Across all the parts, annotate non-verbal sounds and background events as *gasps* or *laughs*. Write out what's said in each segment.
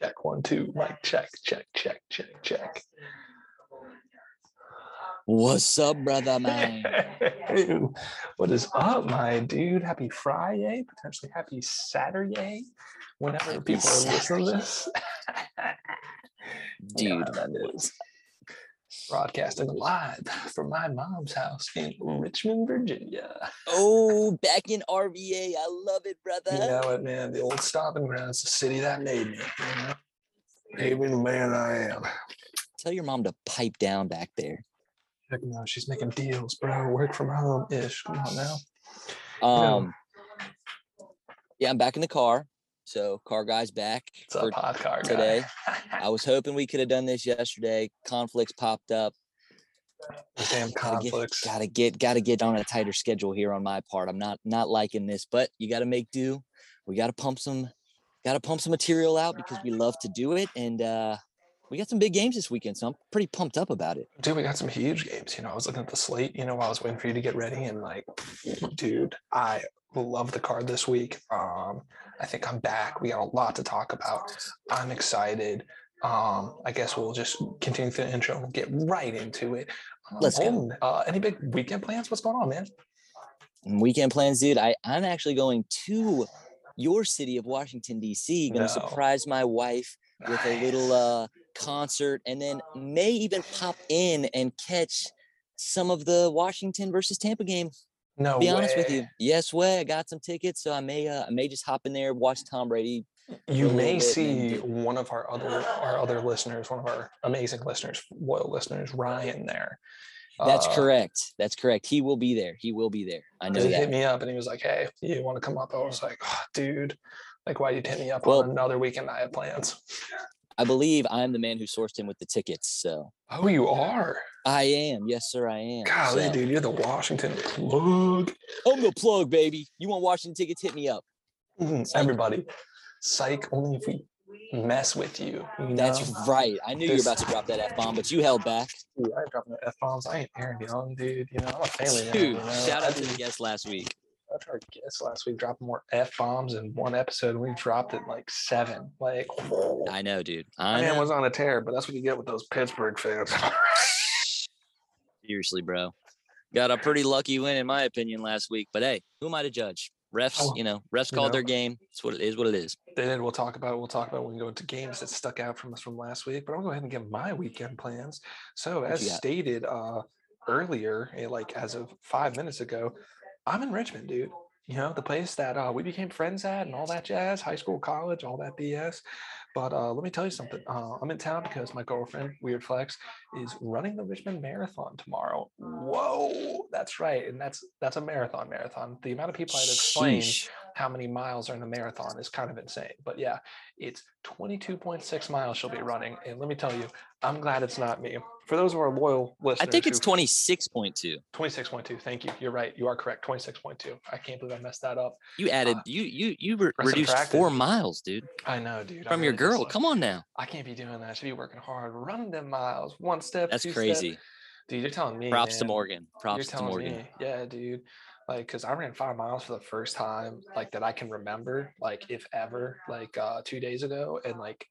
Check one, two, mic check, check, check, check, check. What's up, brother *laughs* man? what is up, my dude? Happy Friday, potentially happy Saturday, whenever people are listening to this. *laughs* Dude, that is. Broadcasting live from my mom's house in Richmond, Virginia. oh, *laughs* back in RVA. I love it, brother. You know what, man? The old stomping grounds, the city that made me. You know? Made me the man I am. Tell your mom to pipe down back there. Heck no, she's making deals, bro. Work from home ish. Come on now. Um, yeah, I'm back in the car. So car guy's back It's for car today. I was hoping we could have done this yesterday. Conflicts popped up. *sighs* Damn Gotta get, conflicts. gotta get, gotta get on a tighter schedule here on my part. I'm not, not liking this, but you got to make do. We got to pump some, got to pump some material out because we love to do it, and uh we got some big games this weekend, so I'm pretty pumped up about it. Dude, we got some huge games. You know, I was looking at the slate, you know, while I was waiting for you to get ready, and like, dude, I love the card this week. Um, I think I'm back. We got a lot to talk about. I'm excited. Um, I guess we'll just continue through the intro and get right into it. Um, Let's go. Uh, any big weekend plans? What's going on, man? Weekend plans, dude. I I'm actually going to your city of Washington D.C. Going No. to surprise my wife with a little uh concert, and then may even pop in and catch some of the Washington versus Tampa game. No be honest with you. Yes, way. I got some tickets, so I may uh, I may just hop in there, watch Tom Brady. you may see one of our other our other listeners, one of our amazing listeners, loyal listeners, Ryan there. That's Uh, correct. That's correct. He will be there. He will be there. I know he hit me up and he was like, "Hey, you want to come up?" I was like, "Oh, "Dude, like, why you hit me up Well- on another weekend? I have plans." I believe I'm the man who sourced him with the tickets. So Oh, you are? I am. Yes, sir. I am. Golly, So, dude, you're the Washington plug. I'm the plug, baby. You want Washington tickets? Hit me up. Mhm, Everybody, psych. Only if we mess with you. you That's right. I knew you were about to drop that f bomb, but you held back. Dude, I ain't dropping the f bombs. I ain't Aaron Young, dude. You know, I'm a family. Dude, you know? shout out to the guest last week. I tried guess last week dropped more f bombs in one episode. and We dropped it like seven. Like, I know, dude. I man was on a tear, but that's what you get with those Pittsburgh fans. Seriously, bro. Got a pretty lucky win, in my opinion, last week. But hey, who am I to judge? Refs, Oh, you know, refs you called their game. It's what it is. What it is. They did. We'll talk about it. We'll talk about it when we go into games that stuck out from us from last week. But I'll go ahead and give my weekend plans. So, What as stated uh, earlier, eh, like as of five minutes ago, I'm in Richmond, dude. You know, the place that uh, we became friends at and all that jazz, high school, college, all that BS. But uh, let me tell you something. Uh, I'm in town because my girlfriend, Weird Flex, is running the Richmond Marathon tomorrow. Whoa, that's right, and that's that's a marathon. Marathon. The amount of people I had to explain Sheesh. How many miles are in the marathon is kind of insane. But yeah, it's 22.6 miles she'll be running. And let me tell you, I'm glad it's not me. For those of our loyal listeners, I think it's 26.2. 26.2. Thank you. You're right. You are correct. 26.2. I can't believe I messed that up. You added, Uh, you you you re- reduced four miles, dude, I know, dude. From your really just, girl. like, Come on now. I can't be doing that. I should be working hard, running them miles, one step. That's two step. crazy. Dude, you're telling me. Props to man. Morgan. You're Props to Morgan. me, yeah, dude. Like, cause I ran five miles for the first time, like that I can remember, like if ever, like uh two days ago, and like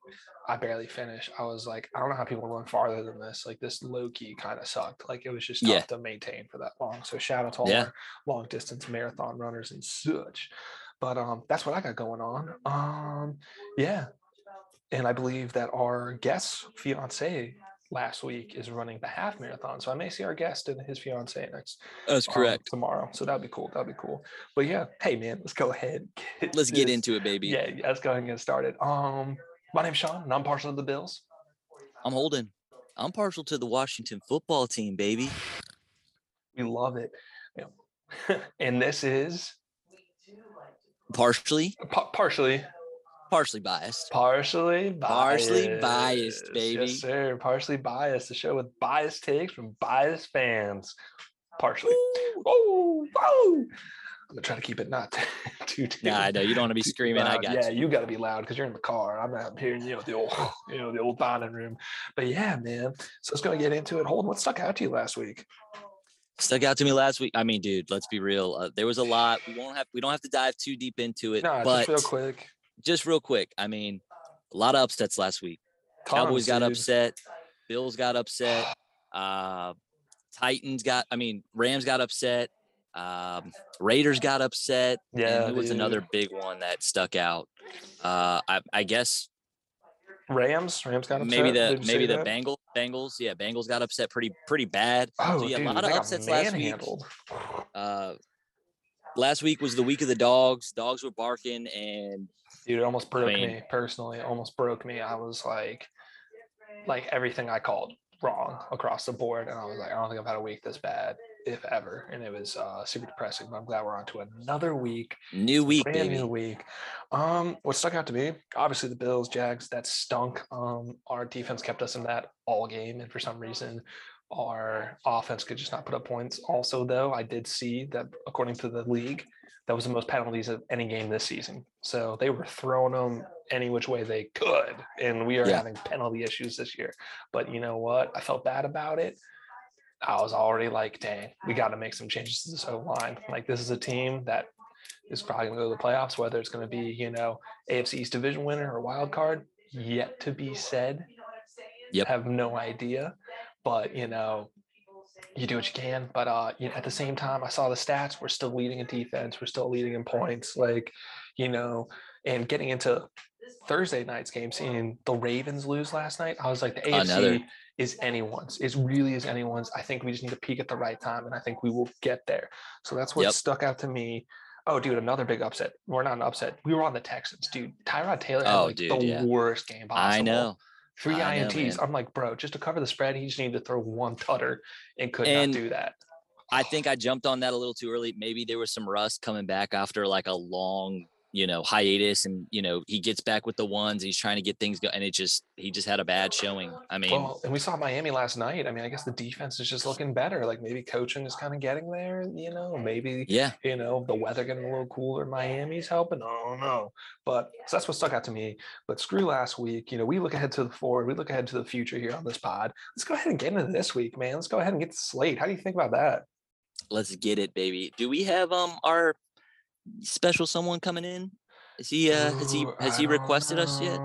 I barely finished. I was like, I don't know how people run farther than this. Like this low key kind of sucked. Like it was just tough Yeah. to maintain for that long. So shout out to all Yeah. long distance marathon runners and such. But um, that's what I got going on. Um, yeah, and I believe that our guest fiance last week is running the half marathon. So I may see our guest and his fiance next That's um, correct. tomorrow. So that'd be cool. That'd be cool. But yeah, hey man, let's go ahead. Let's get into it, baby. Yeah, yeah, let's go ahead and get started. Um, my name's Sean, and I'm partial to the Bills. I'm holding. I'm partial to the Washington football team, baby. We love it. Know, *laughs* and this is Partially, pa- partially, partially biased. partially biased. Partially biased, baby. Yes, sir. Partially biased. The show with biased takes from biased fans. Partially. Oh, oh. I'm gonna try to keep it not *laughs* too. too Nah, I know you don't want to be screaming. I got yeah, you. you got to be loud because you're in the car. I'm out here, you know, the old, *laughs* you know, the old dining room. But yeah, man. So let's go get into it. Hold, on, what stuck out to you last week? stuck out to me last week. I mean, dude, let's be real. Uh, there was a lot. We won't have we don't have to dive too deep into it, No, but just real quick. Just real quick. I mean, a lot of upsets last week. Cowboys got dude. upset. Bills got upset. Uh, Titans got. I mean, Rams got upset. Um, Raiders got upset. Yeah, who was another big one that stuck out? Uh, I, I guess Rams. Rams got upset. maybe the maybe the that? Bengals. Bengals, yeah, Bengals got upset pretty pretty bad. Oh, so yeah, dude, a lot of upsets last week. Uh, last week was the week of the dogs. Dogs were barking, and Dude, it almost broke mean- me personally. It almost broke me. I was like, like everything I called wrong across the board, and I was like, I don't think I've had a week this bad, if ever. And it was uh, super depressing. But I'm glad we're on to another week, new week, brand baby. new week. Um, what stuck out to me, obviously the Bills, Jags, that stunk. Um, our defense kept us in that all game, and for some reason, our offense could just not put up points. Also, though, I did see that according to the league, that was the most penalties of any game this season. So they were throwing them any which way they could, and we are Yeah. having penalty issues this year. But you know what? I felt bad about it. I was already like, dang, we got to make some changes to this O line. Like, this is a team that is probably going to go to the playoffs, whether it's going to be, you know, AFC East division winner or wild card, yet to be said. Yep. Have no idea. But, you know, you do what you can. But uh, you know, at the same time, I saw the stats. We're still leading in defense. We're still leading in points. Like, you know, and getting into Thursday night's game, seeing the Ravens lose last night, I was like, the AFC Another. is anyone's. It really is anyone's. I think we just need to peak at the right time, and I think we will get there. So that's what Yep. stuck out to me. Oh, dude, another big upset. We're not an upset. We were on the Texans, dude. Tyrod Taylor had Oh, like dude, the yeah. worst game possible. I know. Three I INTs. man. I'm like, bro, just to cover the spread, he just needed to throw one tutter and could And not do that. I think I jumped on that a little too early. Maybe there was some rust coming back after like a long, you know, hiatus, and you know he gets back with the ones. He's trying to get things going, and it just he just had a bad showing. I mean, Well, and we saw Miami last night. I mean, I guess the defense is just looking better. Like maybe coaching is kind of getting there, you know, maybe yeah, you know, the weather getting a little cooler. Miami's helping. I don't know. But so that's what stuck out to me. But screw last week. You know, we look ahead to the forward. We look ahead to the future here on this pod. Let's go ahead and get into this week, man. Let's go ahead and get the slate. How do you think about that? let's get it, baby. Do we have um our special someone coming in? Is he uh has he has I he requested us yet?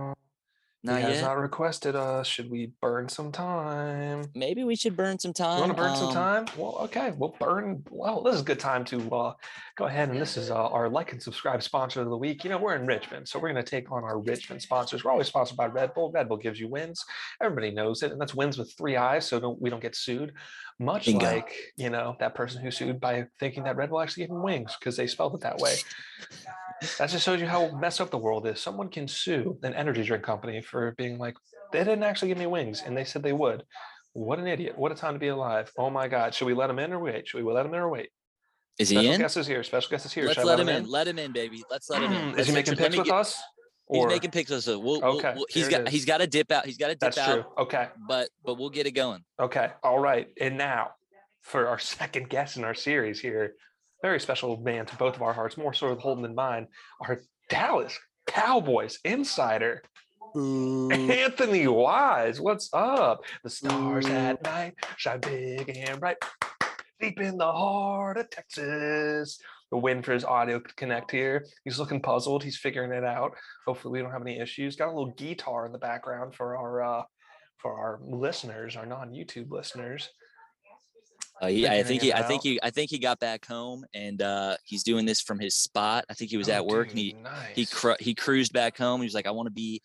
Not he has yet. not requested us. Should we burn some time? Maybe we should burn some time. You want to burn some um, time? Well, okay. We'll burn. Well, this is a good time to uh, go ahead and this is uh, our like and subscribe sponsor of the week. You know, we're in Richmond, so we're going to take on our Richmond sponsors. We're always sponsored by Red Bull. Red Bull gives you wins. Everybody knows it, and that's wins with three eyes, so don't, we don't get sued. Much Bingo. like you know that person who sued by thinking that Red Bull actually gave him wings because they spelled it that way. That just shows you how messed up the world is. Someone can sue an energy drink company for being like, they didn't actually give me wings, and they said they would. What an idiot. What a time to be alive. Oh my God. Should we let him in or wait? Should we let him in or wait? Is he Special in? guest is here. Special guest is here. Let's Should I let him in. Let him in, baby. Let's let him in. Mm, Is Let's he making picks with get- us? He's making picks with us. We'll, we'll- Okay, we'll- he's there it got he's got to dip out. He's got to dip That's out. true. Okay. But but we'll get it going. Okay. All right. And now for our *laughs* second guest in our series here, very special man to both of our hearts, more so with Holden in mind, our Dallas Cowboys insider, Anthony Wise. What's up? The stars at night shine big and bright, deep in the heart of Texas. The win for his audio connect here. He's looking puzzled. He's figuring it out. Hopefully, we don't have any issues. Got a little guitar in the background for our uh, for our listeners, our non-YouTube listeners. Uh, he, I think it he, I think he, I think he got back home and uh, he's doing this from his spot. I think he was Oh, at work and he, nice. he, cru- he cruised back home. He was like, I want to be,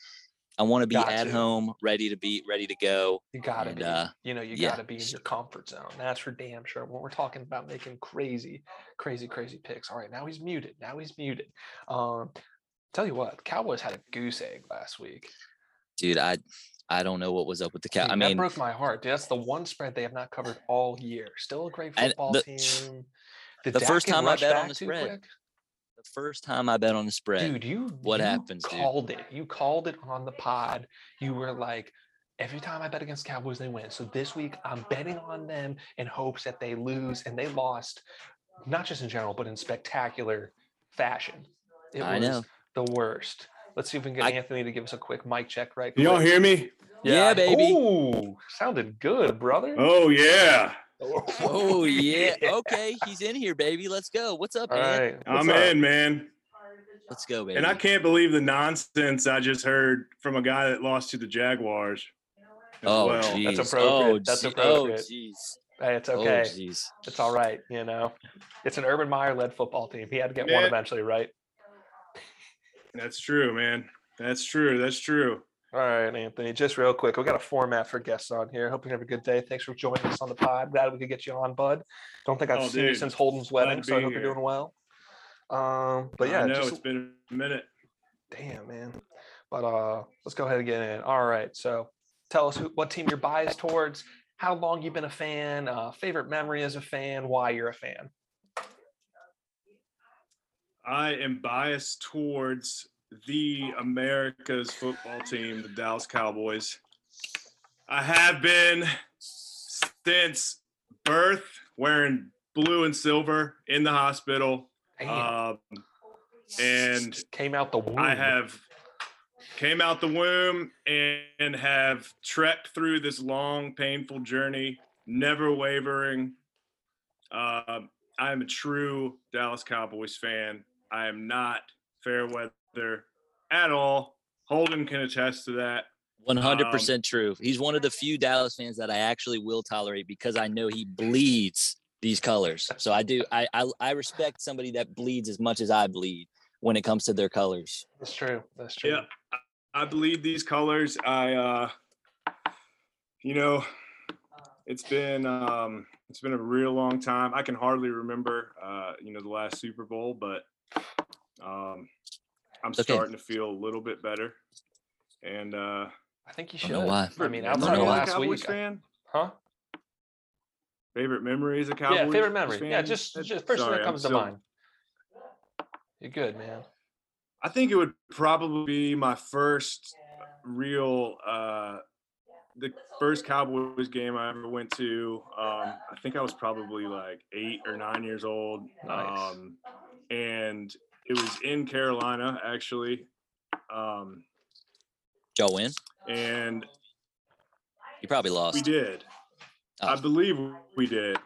I want to be Got at to. home, ready to be, ready to go. You gotta be. uh, you know, you yeah. gotta be in your comfort zone. That's for damn sure. When we're talking about making crazy, crazy, crazy picks. All right, now he's muted. Now he's muted. Um, tell you what, Cowboys had a goose egg last week. Dude, I, I don't know what was up with the cow. Dude, I that mean, broke my heart. Dude, that's the one spread they have not covered all year. Still a great football the- team. Did the Dak first time I bet on the spread, quick? The first time I bet on the spread, Dude, you what you happens, dude? called it. You called it on the pod. You were like, every time I bet against Cowboys, they win. So this week I'm betting on them in hopes that they lose, and they lost, not just in general, but in spectacular fashion. It I was know. the worst. Let's see if we can get I- Anthony to give us a quick mic check right Can y'all quick. hear me? Yeah, baby. Ooh, sounded good, brother. Oh yeah. Oh yeah. *laughs* Okay, he's in here, baby. Let's go. What's up, All man? right. I'm up? in, man. Let's go, baby. And I can't believe the nonsense I just heard from a guy that lost to the Jaguars. Oh, well. jeez. appropriate. Oh, That's gee- appropriate. Oh, jeez. Hey, it's Oh, okay. jeez. it's all right. You know, it's an Urban Meyer led football team. He had to get one eventually, right? That's true, man. That's true. That's true. All right, Anthony. Just real quick, we got a format for guests on here. Hope you have a good day. Thanks for joining us on the pod. Glad we could get you on, bud. Don't think I've Oh, seen you since Holden's wedding, so I hope you're doing well. Um, but yeah, I know just it's been a minute. damn man. But uh, let's go ahead and get in. All right, so tell us who, what team you're biased towards, how long you've been a fan, uh, favorite memory as a fan, why you're a fan. I am biased towards the America's football team, the Dallas Cowboys. I have been since birth, wearing blue and silver in the hospital. Um, and came out the womb. I have came out the womb and, and have trekked through this long, painful journey, never wavering. Uh, I am a true Dallas Cowboys fan. I am not fair weather at all. Holden can attest to that. One hundred Um, percent true. He's one of the few Dallas fans that I actually will tolerate because I know he bleeds these colors. So I do. I I, I respect somebody that bleeds as much as I bleed when it comes to their colors. That's true. That's true. Yeah, I, I believe these colors. I, uh, you know, it's been um, it's been a real long time. I can hardly remember, uh, you know, the last Super Bowl, but um, I'm Okay. starting to feel a little bit better. And uh, I think you should. don't know why. I mean, Am I outside of a last Cowboys week, I- fan. huh? Favorite memories of Cowboys? yeah, favorite memory. Yeah, just, just first thing that I'm comes to mind. You're good, man. I think it would probably be my first real uh the first Cowboys game I ever went to. Um I think I was probably like 8 or 9 years old. Nice. Um and it was in Carolina actually. Um Y'all win. and You probably lost. we did. I Oh. believe we did.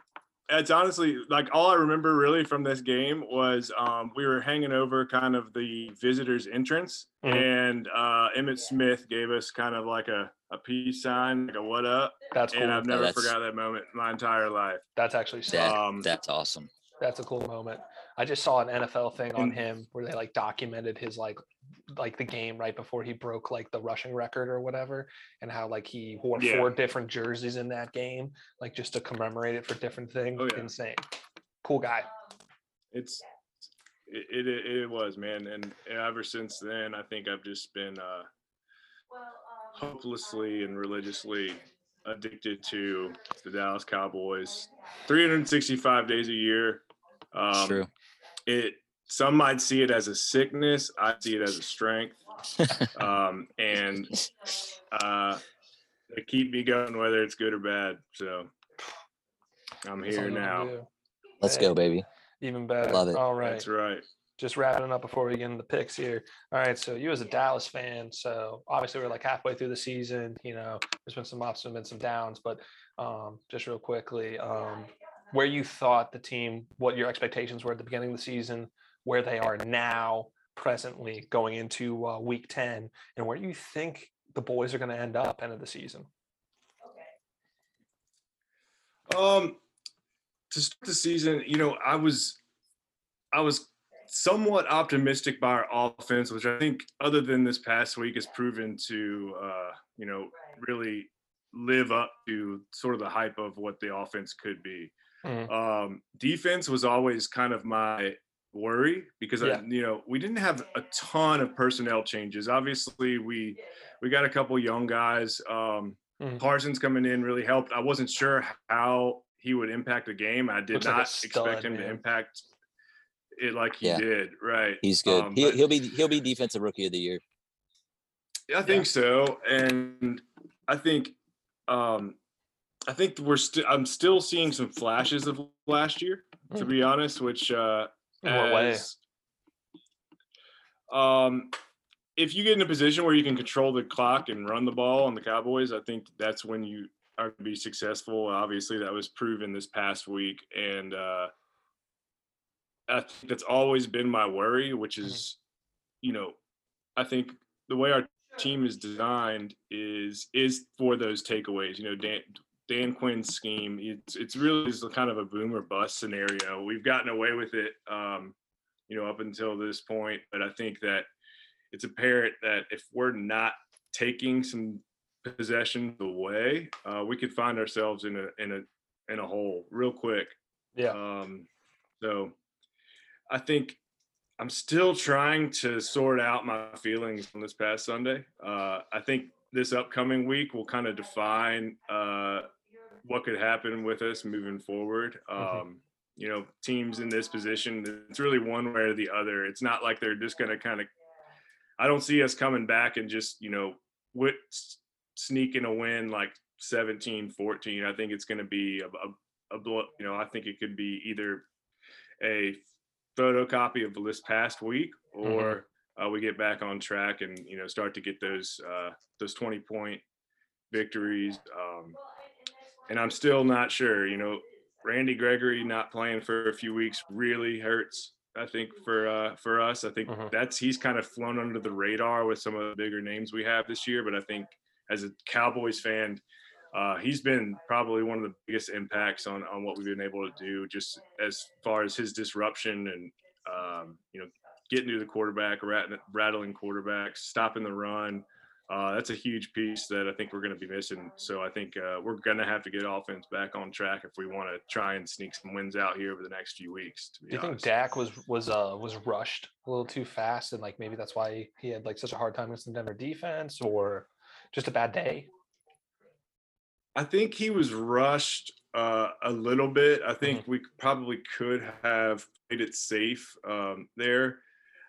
It's honestly like all I remember really from this game was um, we were hanging over kind of the visitors entrance, Mhm. and uh, Emmitt Smith gave us kind of like a, a peace sign, like a what up, That's cool. and I've never that's- forgot that moment my entire life. That's actually sick. That- Um, That's awesome. That's a cool moment. I just saw an NFL thing on him where they like documented his like like the game right before he broke like the rushing record or whatever and how like he wore Yeah. four different jerseys in that game like just to commemorate it for different things. Oh, yeah. Insane. Cool guy. it's it, it it was man, and ever since then I think I've just been uh, hopelessly and religiously addicted to the Dallas Cowboys. 365 days a year. Um, True. It some might see it as a sickness. I see it as a strength. Um, and uh, they keep me going whether it's good or bad. So I'm here now. Let's go, baby. Even better. Love it. All right. That's right. just wrapping up before we get into the picks here. All right, so you as a Dallas fan, so obviously we're like halfway through the season. You know, there's been some ups and been some downs, but um, just real quickly, um, where you thought the team, what your expectations were at the beginning of the season, where they are now, presently going into uh, Week Ten, and where you think the boys are going to end up end of the season. Okay. Um, to start the season, you know, I was, I was somewhat optimistic by our offense, which I think, other than this past week, has proven to, uh, you know, really live up to sort of the hype of what the offense could be. Mhm. Um, defense was always kind of my worry because Yeah. I, you know we didn't have a ton of personnel changes. Obviously, we we got a couple young guys. Um, Mhm. Parsons coming in really helped. I wasn't sure how he would impact the game. I did Looks like not stud, expect him to impact it like he Yeah. did. Right. He's good. Um, he'll, but- he'll be he'll be defensive rookie of the year. I think so, and I think, um, I think we're still. I'm still seeing some flashes of last year, to Mm. be honest. Which, uh, In what way? as- Um, if you get in a position where you can control the clock and run the ball on the Cowboys, I think that's when you are to be successful. Obviously, that was proven this past week, and uh, I think that's always been my worry, which Mhm. is, you know, I think the way our team is designed is is for those takeaways. You know, Dan Dan Quinn's scheme, it's it's really is kind of a boom or bust scenario. We've gotten away with it, um, you know, up until this point, but I think that it's apparent that if we're not taking some possession away, uh, we could find ourselves in a in a in a hole real quick. Yeah. Um, so I think I'm still trying to sort out my feelings on this past Sunday. Uh, I think this upcoming week will kind of define uh, what could happen with us moving forward. Um, Mhm. You know, teams in this position, it's really one way or the other. It's not like they're just going to kind of. I don't see us coming back and just you know wit- sneaking a win like 17 14 i think it's going to be a, a, a blow you know i think it could be either a photocopy of this past week or uh, we get back on track and you know start to get those uh, those 20 point victories um, and i'm still not sure you know randy gregory not playing for a few weeks really hurts i think for uh, for us i think Mhm. that's he's kind of flown under the radar with some of the bigger names we have this year but i think as a cowboys fan uh, he's been probably one of the biggest impacts on on what we've been able to do, just as far as his disruption and um, you know getting to the quarterback, rat- rattling quarterbacks, stopping the run. Uh, that's a huge piece that I think we're going to be missing. So I think uh, we're going to have to get offense back on track if we want to try and sneak some wins out here over the next few weeks. To be Do you think honest. Dak was was uh was rushed a little too fast and like maybe that's why he had like such a hard time against the Denver defense or just a bad day? I think he was rushed uh, a little bit. I think we probably could have played it safe um, there.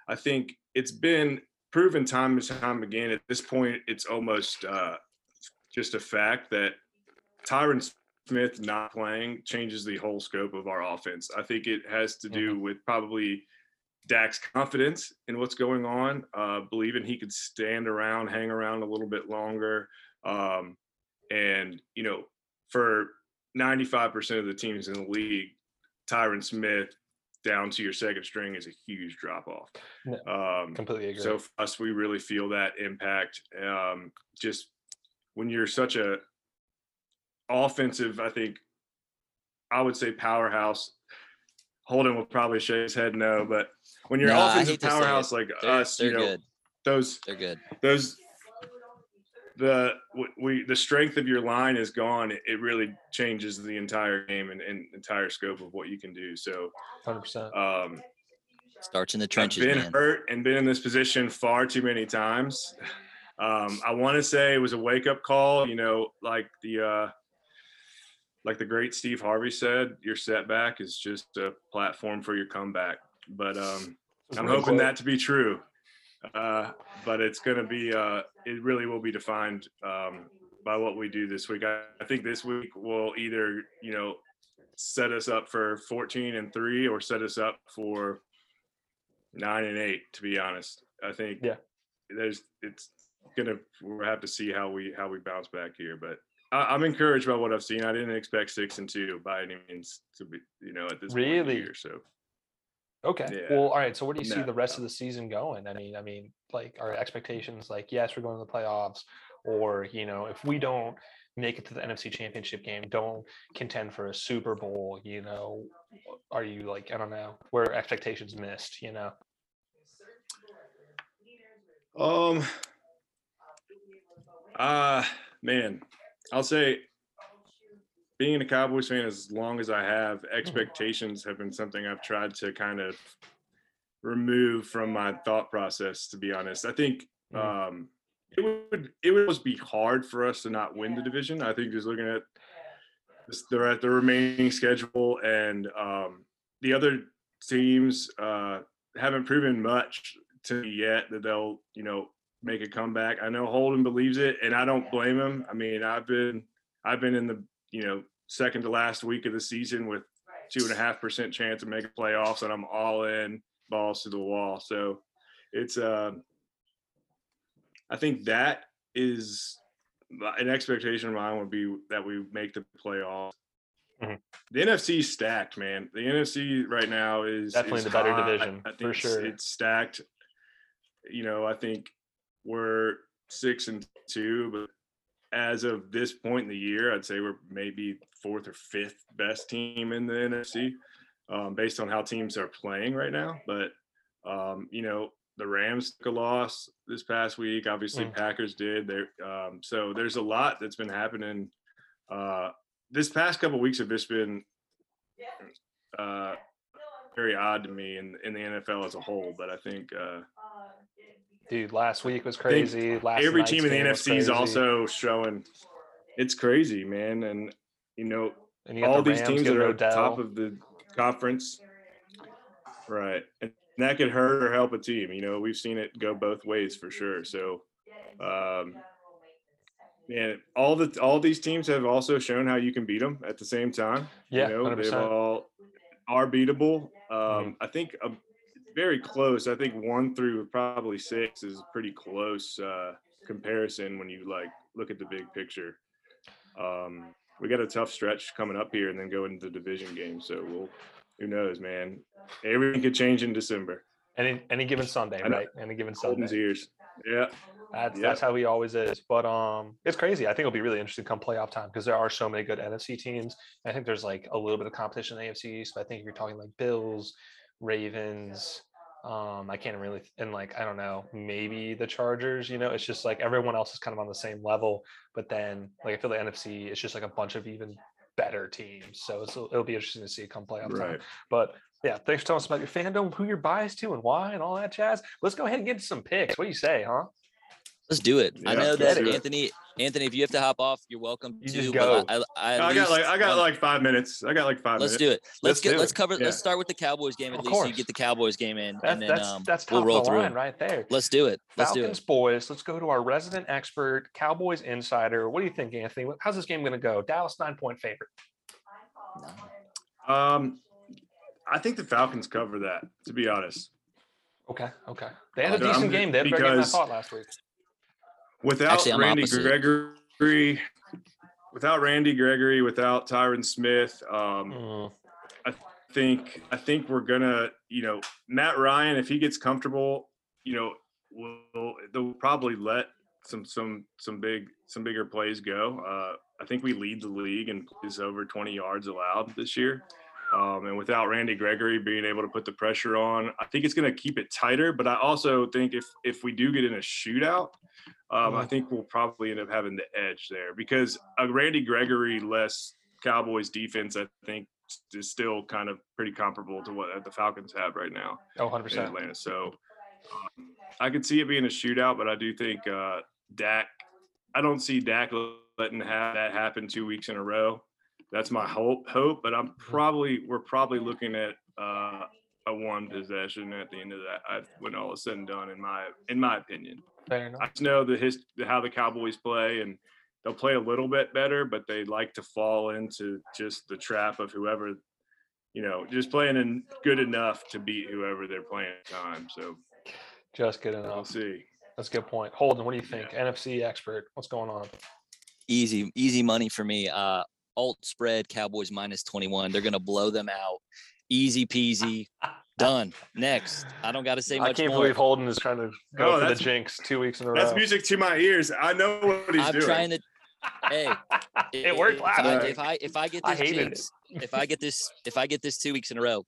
I think it's been proven time and time again. At this point, it's almost uh, just a fact that Tyron Smith not playing changes the whole scope of our offense. I think it has to do with probably Dak's confidence in what's going on, uh, believing he could stand around, hang around a little bit longer. Um, and, you know, for 95% of the teams in the league, Tyron Smith down to your second string is a huge drop off. No, Um, Completely agree. so for us, we really feel that impact. Um, just when you're such a offensive, I think I would say powerhouse. Holden will probably shake his head no, but when you're Nah, offensive hate to say it. powerhouse like They're, us, they're you know good. those They're good. those the we the strength of your line is gone. It, it really changes the entire game and, and entire scope of what you can do. So Hundred percent. um, Starts in the trenches, I've been man. hurt and been in this position far too many times. Um, I want to say it was a wake up call, you know, like the uh, like the great Steve Harvey said, your setback is just a platform for your comeback. But um, I'm hoping that to be true. Uh, but it's going to be, uh, it really will be defined um, by what we do this week. I, I think this week will either, you know, set us up for 14 and three or set us up for nine and eight, to be honest. I think Yeah. there's, it's to, we'll have to see how we, how we bounce back here. But I, I'm encouraged by what I've seen. I didn't expect six and two by any means to be, you know, at this point Really? year. So Okay. Yeah. Well, all right. So where do you see the rest no. of the season going? I mean, I mean, like our expectations, like yes, we're going to the playoffs, or you know, if we don't make it to the NFC Championship game, don't contend for a Super Bowl, you know, are you like I don't know where expectations missed, you know? Um. Uh man, I'll say being a Cowboys fan as long as I have, expectations have been something I've tried to kind of remove from my thought process. To be honest, I think Mhm. um, it would it would almost be hard for us to not win the division. I think just looking at they're at the remaining schedule and um, the other teams uh, haven't proven much to me yet that they'll you know make a comeback. I know Holden believes it, and I don't blame him. I mean, I've been I've been in the you know second to last week of the season with two and a half percent chance of making playoffs, and I'm all in balls to the wall. So it's um I think that is an expectation of mine would be that we make the playoffs. Mhm. The NFC 's stacked, man. The NFC right now is Definitely is the better hot. division, I think for it's- sure. It's stacked. You know, I think we're six and two, but as of this point in the year, I'd say we're maybe fourth or fifth best team in the NFC, um, based on how teams are playing right now. But um, you know, the Rams took a loss this past week. Obviously, Mm. Packers did. There, um, so there's a lot that's been happening. Uh, this past couple weeks have just been uh, very odd to me in in the NFL as a whole. But I think uh, Dude, last week was crazy. Last every team in the NFC is also showing it's crazy, man. And you know, And you all the these Rams teams that are at the top of the conference, right? And that could hurt or help a team. You know, we've seen it go both ways for sure. So, um, man, all the all these teams have also shown how you can beat them at the same time. Yeah, you know, they've all are beatable. Um, Mm-hmm. I think uh, very close. I think one through probably six is pretty close uh, comparison when you like look at the big picture. Um, we got a tough stretch coming up here, and then go into the division game. So we'll, who knows, man? Everything could change in December. Any any given Sunday, right? Any given Holden's Sunday. ears. Yeah. That's that's how he always is. But um, it's crazy. I think it'll be really interesting come playoff time because there are so many good NFC teams. I think there's like a little bit of competition in the AFC East. But I think if you're talking like Bills, Ravens, um, I can't really and like I don't know, maybe the Chargers. You know, it's just like everyone else is kind of on the same level. But then like I feel the NFC is just like a bunch of even better teams. So it's, it'll be interesting to see it come playoff time. Right. But yeah, thanks for telling us about your fandom, who you're biased to, and why, and all that jazz. Let's go ahead and get some picks. What do you say, huh? Let's do it. I know that do it. Anthony. Anthony, if you have to hop off, you're welcome You to. just go. I, I, I, at I got like I got want- like five minutes. I got like 5 Let's minutes. do it. Let's, Let's get. do Let's it. cover. Yeah. Let's start with the Cowboys game at Of least. So you get the Cowboys game in, That's and then that's um, that's top we'll roll of the through. line right there. Let's do it. Let's do Falcons it. boys. Let's go to our resident expert, Cowboys insider. What do you think, Anthony? How's this game going to go? Dallas nine point favorite. Um, I think the Falcons cover that. To be honest, Okay, okay. They had a Uh, I'm decent game. They had a better game than I because- thought last week. Without Actually, Randy opposite. Gregory, without Randy Gregory, without Tyron Smith, um, Mm, I think I think we're gonna, you know, Matt Ryan, if he gets comfortable, you know, will they'll probably let some some some big some bigger plays go. Uh, I think we lead the league in plays over 20 yards allowed this year. Um, and without Randy Gregory being able to put the pressure on, I think it's going to keep it tighter. But I also think if if we do get in a shootout, um, I think we'll probably end up having the edge there because a Randy Gregory less Cowboys defense, I think, is still kind of pretty comparable to what the Falcons have right now oh, 100%. Atlanta. So um, I could see it being a shootout, but I do think uh, Dak. I don't see Dak letting have that happen two weeks in a row. That's my hope. Hope, but I'm probably we're probably looking at uh, a one possession at the end of that I, when all is said and done. In my in my opinion, Fair I just know the his how the Cowboys play, and they'll play a little bit better, but they like to fall into just the trap of whoever, you know, just playing in good enough to beat whoever they're playing at the time. So Just good we'll enough. see. That's a good point. Holden, what do you think? NFC expert. What's going on? Easy, easy money for me. Uh, alt spread Cowboys minus 21. They're gonna blow them out. Easy peasy. *laughs* Done. Next. I don't got to say much. I can't more. believe Holden is trying to go Oh, for the jinx two weeks in a row. That's music to my ears. I know what he's doing. I'm doing. trying to. Hey, *laughs* it worked if last I, if I if I get I this it. jinx, if I get this if I get this two weeks in a row,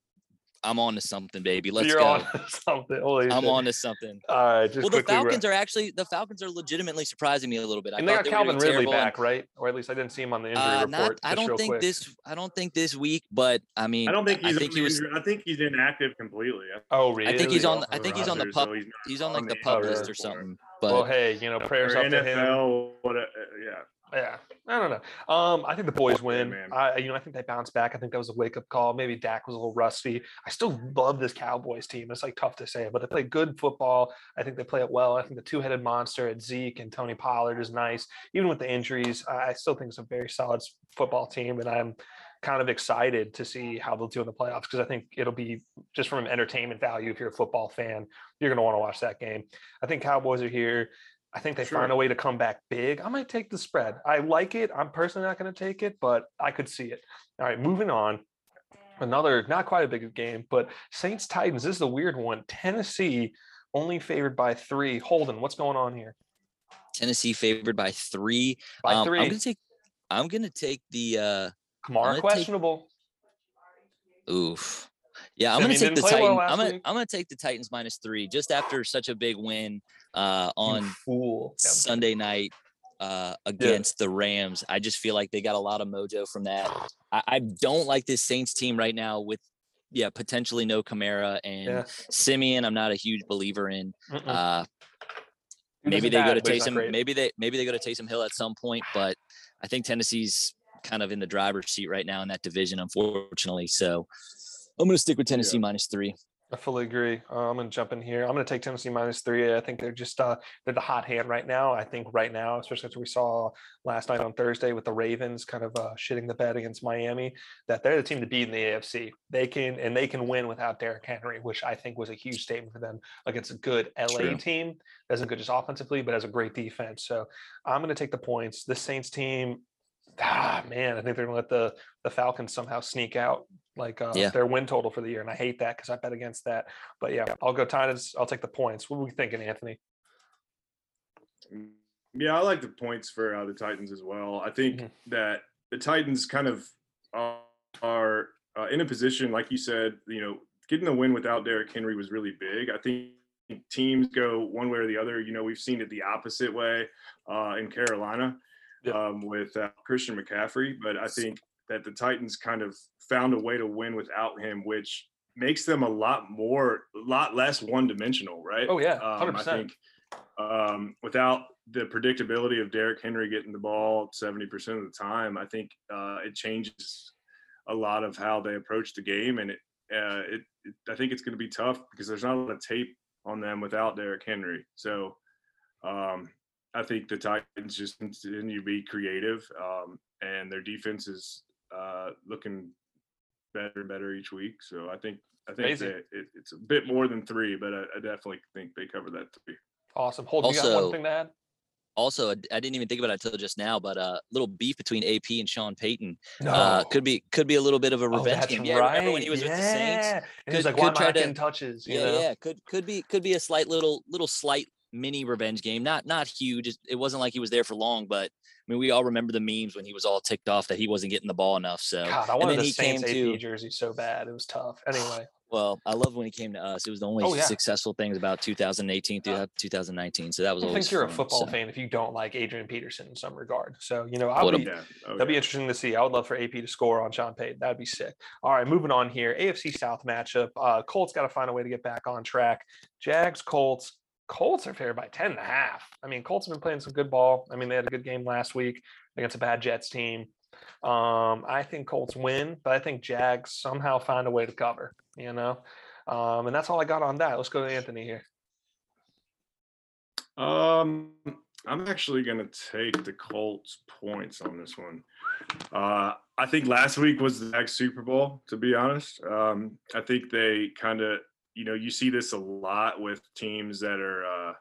I'm on to something, baby. Let's You're go. on something. Holy I'm shit. on to something. All right, just Well, the quickly. re- Falcons are actually the Falcons are legitimately surprising me a little bit. I and they got were gonna Calvin Ridley terrible and- back, right? Or at least I didn't see him on the injury Uh, report. not. I don't think quick. this. I don't think this week, but I mean, I don't think he's. I think he was. I think he's inactive completely. Oh, really? I think he's on. off I think he's on the roster, so pup. he's He's on like the the pup Oh, list or something. well, hey, you know, prayers up to him. What? A, uh, yeah. Yeah, I don't know. Um, I think the boys win. man. I, you know, I think they bounce back. I think that was a wake up call. Maybe Dak was a little rusty. I still love this Cowboys team. It's like tough to say, but they play good football. I think they play it well. I think the two headed monster at Zeke and Tony Pollard is nice. Even with the injuries, I I still think it's a very solid football team, and I'm kind of excited to see how they'll do in the playoffs because I think it'll be just from an entertainment value. If you're a football fan, you're going to want to watch that game. I think Cowboys are here. I think they Sure. find a way to come back big. I might take the spread. I like it. I'm personally not going to take it, but I could see it. All right, moving on. Another not quite a big game, but Saints Titans. This is a weird one. Tennessee only favored by three. Holden, what's going on here? Tennessee favored by three. By Um, 3 I'm gonna take. I'm gonna take the. uh Kamara gonna take- questionable. Oof. Yeah, I'm gonna take the didn't well Titans. I'm gonna. I'm gonna take the Titans minus three just after such a big win uh, on fool. Yeah, I'm kidding. Sunday night uh, against the Rams. I just feel like they got a lot of mojo from that. I, I don't like this Saints team right now with yeah potentially no Kamara and Yeah. Siemian. I'm not a huge believer in. Mm-mm. Uh, maybe they go to Taysom. Maybe they maybe they go to Taysom Hill at some point, but I think Tennessee's kind of in the driver's seat right now in that division, unfortunately. So I'm gonna stick with Tennessee minus three. I fully agree. Uh, I'm going to jump in here. I'm going to take Tennessee minus three. I think they're just uh, they're the hot hand right now. I think right now, especially as we saw last night on Thursday with the Ravens kind of uh, shitting the bed against Miami, that they're the team to beat in the AFC. They can and they can win without Derrick Henry, which I think was a huge statement for them against a good LA True. team. isn't good just offensively, but has a great defense. So I'm going to take the points. The Saints team. Ah man, I think they're gonna let the the Falcons somehow sneak out like uh, Yeah. their win total for the year, and I hate that because I bet against that. But yeah, I'll go Titans. I'll take the points. What are we thinking, Anthony? Yeah, I like the points for uh, the Titans as well. I think Mhm. that the Titans kind of uh, are uh, in a position, like you said, you know, getting the win without Derrick Henry was really big. I think teams go one way or the other. You know, we've seen it the opposite way uh, in Carolina Yep. Um, with uh, Christian McCaffrey, but I think that the Titans kind of found a way to win without him, which makes them a lot more, a lot less one-dimensional, right? Oh yeah, Um, I think um, without the predictability of Derrick Henry getting the ball 70% of the time, I think uh, it changes a lot of how they approach the game. And it, uh, it, it I think it's going to be tough because there's not a lot of tape on them without Derrick Henry. So um, I think the Titans just continue to be creative um, and their defense is uh, looking better and better each week. So I think I think Amazing. that it, it's a bit more than three, but I, I definitely think they cover that three. Awesome. Hold. you got one thing to add? Also, I I didn't even think about it until just now, but uh, little beef between AP and Sean Payton No. uh, could be could be a little bit of a Oh, revenge that's game. Yeah, right. remember when he was with the Saints? Yeah. And he was Could- like, "Why could am I try to- touches?" You yeah, know? yeah, could could be could be a slight little little slight mini revenge game. Not not huge. It- It wasn't like he was there for long, but I mean, we all remember the memes when he was all ticked off that he wasn't getting the ball enough. So, God, I and then the he Saints came AP to jersey so bad. It was tough. Anyway, *sighs* well, I love when he came to us. It was the only Oh, yeah. successful things about 2018 through 2019. So that was I think you're a football so. fan if you don't like Adrian Peterson in some regard. So you know, I'll What be, Yeah. Oh, That'd be interesting to see. I would love for AP to score on Sean Payton. That'd be sick. All right, moving on here. AFC South matchup. Uh, Colts got to find a way to get back on track. Jags, Colts. Colts are favored by 10 and a half. I mean, Colts have been playing some good ball. I mean, they had a good game last week against a bad Jets team. Um, I think Colts win, but I think Jags somehow find a way to cover, you know? Um, and that's all I got on that. Let's go to Anthony here. Um, I'm actually going to take the Colts points on this one. Uh, I think last week was the next Super Bowl, to be honest. Um, I think they kind of, you know, you see this a lot with teams that are, uh,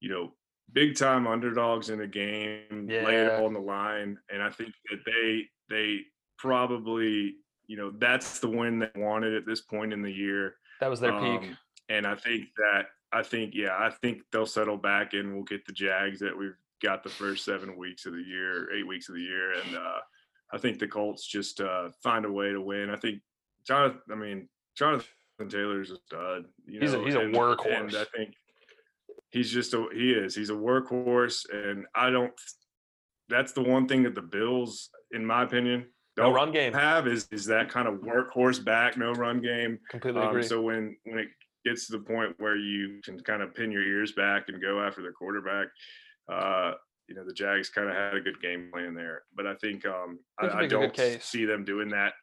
you know, big time underdogs in a game, lay it all on the line. And I think that they, they probably, you know, that's the win they wanted at this point in the year. That was their peak. Um, and I think that I think yeah, I think they'll settle back and we'll get the Jags that we've got the first seven weeks of the year, eight weeks of the year, and uh, I think the Colts just uh, find a way to win. I think Jonathan. I mean Jonathan Taylor's a stud. You He's a- know, he's a and- workhorse. And I think he's just a he is. He's a workhorse, and I don't. That's the one thing that the Bills, in my opinion, No don't run game. have is is that kind of workhorse back, no run game. Completely Um, agree. so when when it gets to the point where you can kind of pin your ears back and go after the quarterback, uh, you know the Jags kind of had a good game plan there. But I think um, I, I make a good don't see them doing that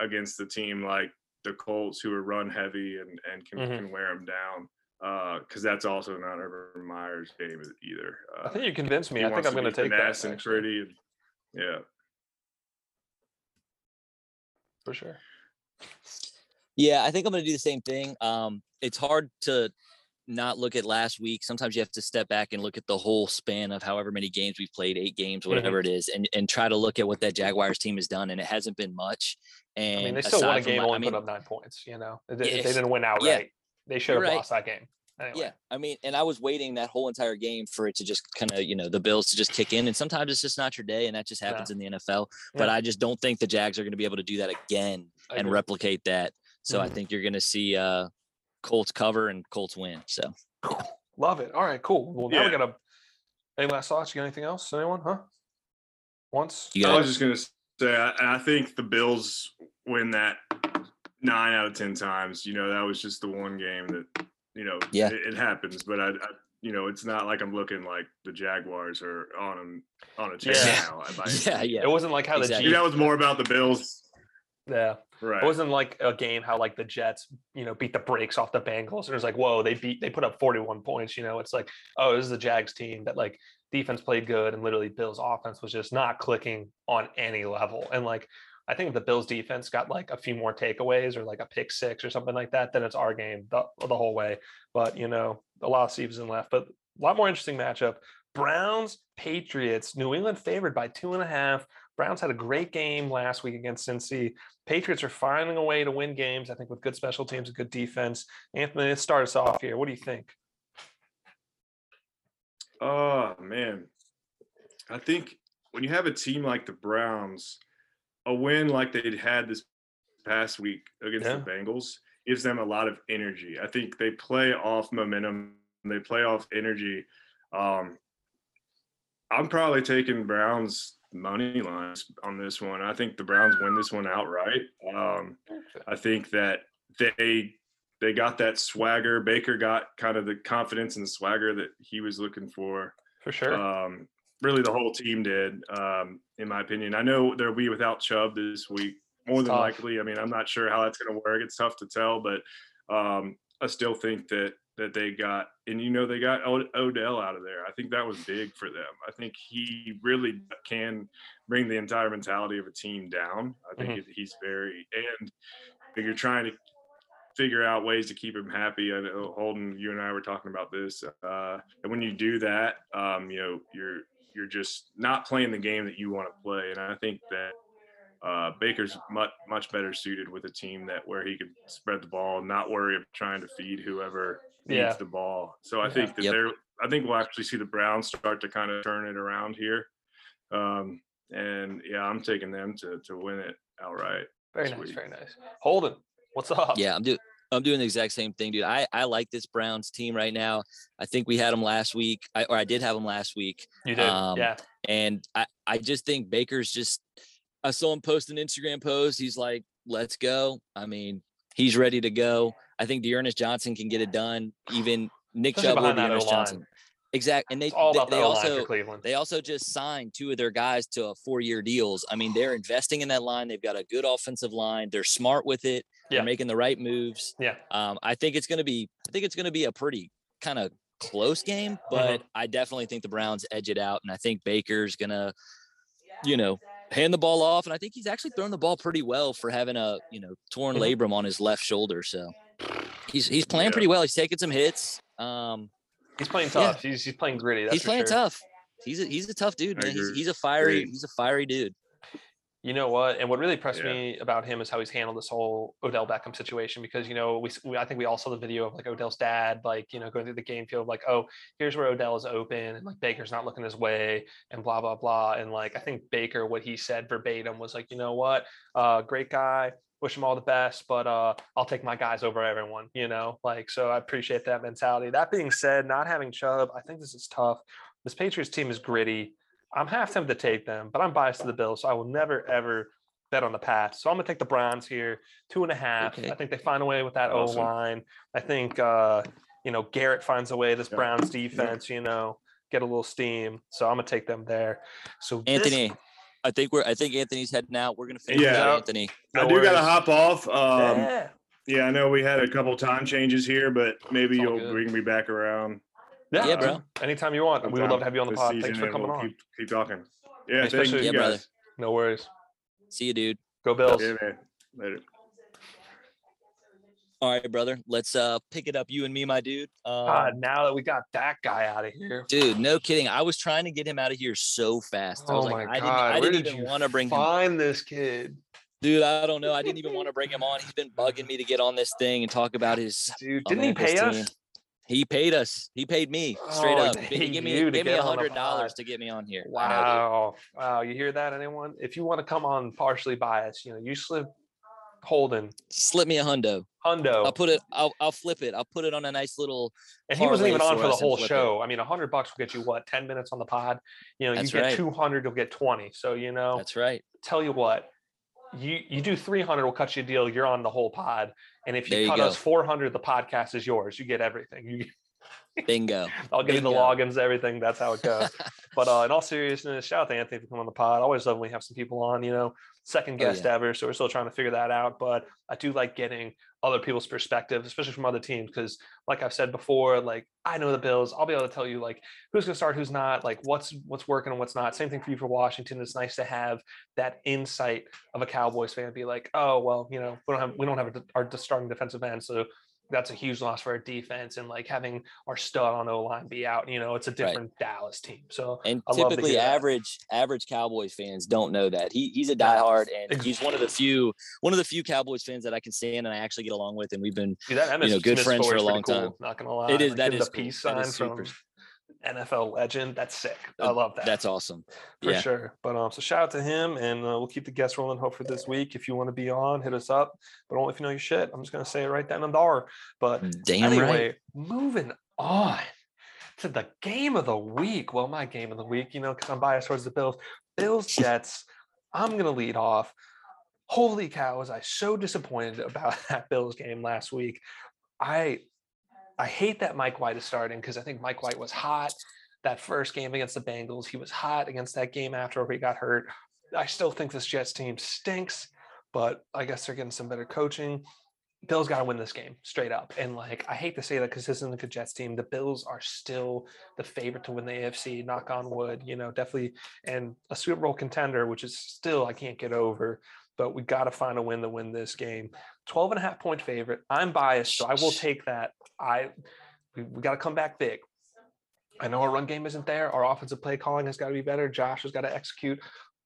against the team like the Colts, who are run heavy and and can, Mhm. can wear them down. Uh because that's also not Urban Meyer's game either. Uh, I think you convinced me. I think I'm going to take that. and pretty. And, yeah. for sure. Yeah, I think I'm going to do the same thing. Um, it's hard to not look at last week. Sometimes you have to step back and look at the whole span of however many games we've played, eight games, whatever it is, and and try to look at what that Jaguars team has done, and it hasn't been much. And I mean, they still won a game, only I mean, put up nine points. You know, they, they didn't win outright. They should have right. lost that game. Anyway. Yeah, I mean, and I was waiting that whole entire game for it to just kind of, you know, the Bills to just kick in, and sometimes it's just not your day, and that just happens in the NFL. But Yeah. I just don't think the Jags are going to be able to do that again and replicate that. So I Mhm. think you're going to see uh Colts cover and Colts win. So Love it. All right, cool. Well, now we Yeah. got to. Any last thoughts? You got anything else? Anyone? Huh? Once. You I was just gonna say, I, I think the Bills win that nine out of ten times. You know, that was just the one game that you know, Yeah. it, it happens. But I, I, you know, it's not like I'm looking like the Jaguars are on them on a chair Yeah. now. *laughs* yeah, yeah. It wasn't like how Exactly. the that was more about the Bills, Yeah. Right? It wasn't like a game how like the Jets, you know, beat the brakes off the Bengals. And it was like, whoa, they beat, they put up 41 points. You know, it's like, oh, this is the Jags team that like defense played good and literally Bills offense was just not clicking on any level. And like, I think if the Bills defense got like a few more takeaways or like a pick six or something like that, then it's our game the, the whole way. But you know, a lot of season left, but a lot more interesting matchup. Browns, Patriots, New England favored by two and a half. Browns had a great game last week against Cincy. Patriots are finding a way to win games, I think, with good special teams and good defense. Anthony, let's start us off here. What do you think? Oh man, I think when you have a team like the Browns, a win like they had this past week against Yeah. the Bengals gives them a lot of energy. I think they play off momentum. They play off energy. Um, I'm probably taking Browns money lines on this one. I think the Browns win this one outright. Um, I think that they they got that swagger. Baker got kind of the confidence and the swagger that he was looking for. For sure. Um, really, the whole team did, um, in my opinion. I know they'll be without Chubb this week, more It's than tough. likely. I mean, I'm not sure how that's going to work. It's tough to tell, but um, I still think that that they got, and you know, they got Od- Odell out of there. I think that was big for them. I think he really can bring the entire mentality of a team down. I think it, he's very, and if you're trying to figure out ways to keep him happy. I know Holden, you and I were talking about this. Uh, and when you do that, um, you know, you're you're just not playing the game that you want to play. And I think that uh, Baker's much much better suited with a team that where he could spread the ball, not worry of trying to feed whoever needs Yeah. the ball. So I Yeah. think that Yep. they're. I think we'll actually see the Browns start to kind of turn it around here. Um, and yeah, I'm taking them to to win it outright. very nice. week. Very nice. Holden, what's up? Yeah, I'm doing I'm doing the exact same thing, dude. I I like this Browns team right now. I think we had them last week, I, or I did have them last week, You did. Um, yeah. and I I just think Baker's just. I saw him post an Instagram post. He's like, "Let's go." I mean, he's ready to go. I think D'Ernest Johnson can get it done. Even Nick Especially Chubb or D'Ernest Johnson. Exactly. and they, they, they also, they also just signed two of their guys to a four-year deals. I mean, they're investing in that line. They've got a good offensive line. They're smart with it. Yeah. They're making the right moves. Yeah. Um, I think it's going to be. I think it's going to be a pretty kind of close game, Mm-hmm. but I definitely think the Browns edge it out, and I think Baker's gonna, you know, hand the ball off, and I think he's actually thrown the ball pretty well for having a you know torn Mhm. labrum on his left shoulder. So he's he's playing Yeah. pretty well. He's taking some hits. Um, He's playing yeah. tough. He's, he's playing gritty. That's he's playing sure. tough. He's a, he's a tough dude, man. He's, he's a fiery Agreed. he's a fiery dude. You know what? And what really impressed Yeah. me about him is how he's handled this whole Odell Beckham situation because you know we, we I think we all saw the video of like Odell's dad like you know going through the game field like oh here's where Odell is open and like Baker's not looking his way and blah blah blah and like I think Baker what he said verbatim was like you know what uh great guy wish him all the best but uh I'll take my guys over everyone you know like so I appreciate that mentality. That being said, not having Chubb I think this is tough. This Patriots team is gritty. I'm half tempted to take them, but I'm biased to the Bills, so I will never ever bet on the Pats. So I'm gonna take the Browns here, two and a half. Okay. I think they find a way with that O line. I think uh, you know Garrett finds a way. This Yeah. Browns defense, you know, get a little steam. So I'm gonna take them there. So this- Anthony, I think we're I think Anthony's heading out. We're gonna finish Yeah. yeah. Anthony. I No do got to hop off. Um, yeah, Yeah, I know we had a couple time changes here, but maybe It's all you'll good. bring me back around. Yeah, Yeah, bro. Anytime you want. We would love to have you on the this pod. Thanks for coming we'll on. Keep, keep talking. Yeah, thank Especially- you Yeah, brother. guys. No worries. See you, dude. Go Bills. Yeah, man. Later. All right, brother. Let's uh pick it up, you and me, my dude. Um, God, now that we got that guy out of here. dude, no kidding. I was trying to get him out of here so fast. I was Oh like, my I didn't, God, I where didn't did even you want to bring him. find this kid, Dude, I don't know. I didn't even want to bring him on. He's been bugging me to get on this thing and talk about his. dude? Didn't he America's pay team. us? He paid us. He paid me straight Oh, up. *laughs* he give me give me a hundred dollars to get me on here. I know. Wow, wow! You hear that, anyone? If you want to come on partially biased, you know, you slip Holden Slip me a hundo. Hundo, I'll put it. I'll I'll flip it. I'll put it on a nice little. and he wasn't even on for the whole flip it. show. I mean, a hundred bucks will get you what? Ten minutes on the pod. You know, That's you get right. two hundred, you'll get twenty. So you know, That's right. tell you what, you you do 300, we'll cut you a deal. You're on the whole pod. And if you There cut us 400, the podcast is yours. You get everything. You, Bingo. *laughs* I'll give you the logins, everything. That's how it goes. *laughs* but uh, in all seriousness, shout out to Anthony for coming on the pod. Always love when we have some people on, you know, second Oh, guest ever. So we're still trying to figure that out. But I do like getting other people's perspective, especially from other teams. Because like I've said before, like I know the Bills. I'll be able to tell you like who's gonna start, who's not, like what's what's working and what's not. Same thing for you for Washington. It's nice to have that insight of a Cowboys fan. Be like, oh well, you know, we don't have we don't have a, our starting defensive end, so that's a huge loss for our defense. And like having our stud on O line be out, you know, it's a different Dallas team. So And I typically, hear that. average average Cowboys fans don't know that he he's a diehard, and he's one of the few one of the few Cowboys fans that I can stand and I actually get along with, and we've been Dude, that Emmitt know, good friends for a long cool, time. Not gonna lie, It is- Like, that is cool. peace sign is from NFL legend. That's sick. I love that. that's awesome. for yeah. sure. But um, so shout out to him, and uh, we'll keep the guests rolling. Hope for this week. If you want to be on, hit us up. But only if you know your shit. I'm just gonna say it right then and there. But Damn anyway, right. moving on to the game of the week. Well, my game of the week, you know, because I'm biased towards the Bills. Bills *laughs* Jets. I'm gonna lead off. Holy cow! Was I so disappointed about *laughs* that Bills game last week? I I hate that Mike White is starting because I think Mike White was hot that first game against the Bengals. He was hot against that game after he got hurt. I still think this Jets team stinks, but I guess they're getting some better coaching. Bills got to win this game straight up. And like, I hate to say that because this isn't a Jets team. The Bills are still the favorite to win the AFC, knock on wood, you know, definitely, and a Super Bowl contender, which is still, I can't get over. But we got to find a win to win this game. 12 and a half point favorite. I'm biased, so I will take that. I we, we got to come back big. I know our run game isn't there. Our offensive play calling has got to be better. Josh has got to execute.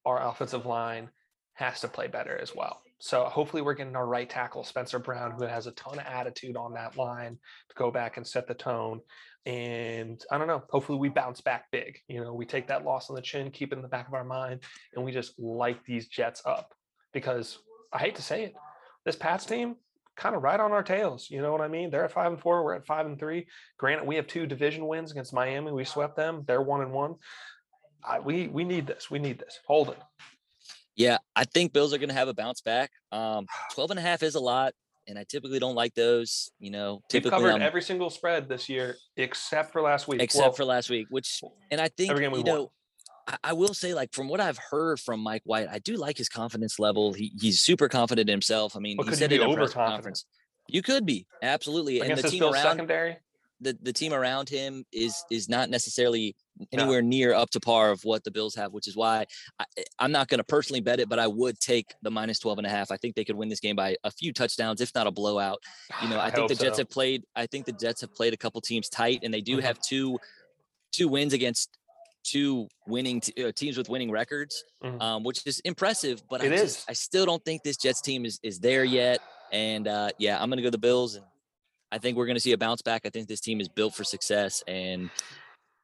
Our offensive line has to play better as well. So hopefully we're getting our right tackle, Spencer Brown, who has a ton of attitude on that line to go back and set the tone. And I don't know, hopefully we bounce back big. You know, we take that loss on the chin, keep it in the back of our mind, and we just light these Jets up. Because I hate to say it, this Pats team kind of right on our tails. You know what I mean? They're at five and four. We're at five and three. Granted, we have two division wins against Miami. We swept them. They're one and one. I, we we need this. We need this. Hold it. Yeah, I think Bills are going to have a bounce back. Um, *sighs* 12 and a half is a lot, and I typically don't like those. You know, typically We've covered I'm, every single spread this year except for last week. except Well, for last week, which and I think we you know. I will say, like from what I've heard from Mike White, I do like his confidence level. He, he's super confident in himself. I mean, But he could said it be in a press conference. You could be absolutely, and the team around secondary. the, the team around him is is not necessarily No. anywhere near up to par of what the Bills have, which is why I, I'm not going to personally bet it, but I would take the minus 12 and a half. I think they could win this game by a few touchdowns, if not a blowout. You know, *sighs* I, think the Jets so. have played. I think the Jets have played a couple teams tight, and they do Mhm. have two two wins against two winning t- uh, teams with winning records, Mhm. um, which is impressive. But It I is. I still don't think this Jets team is is there yet. And uh, yeah, I'm going to go the Bills, and I think we're going to see a bounce back. I think this team is built for success, and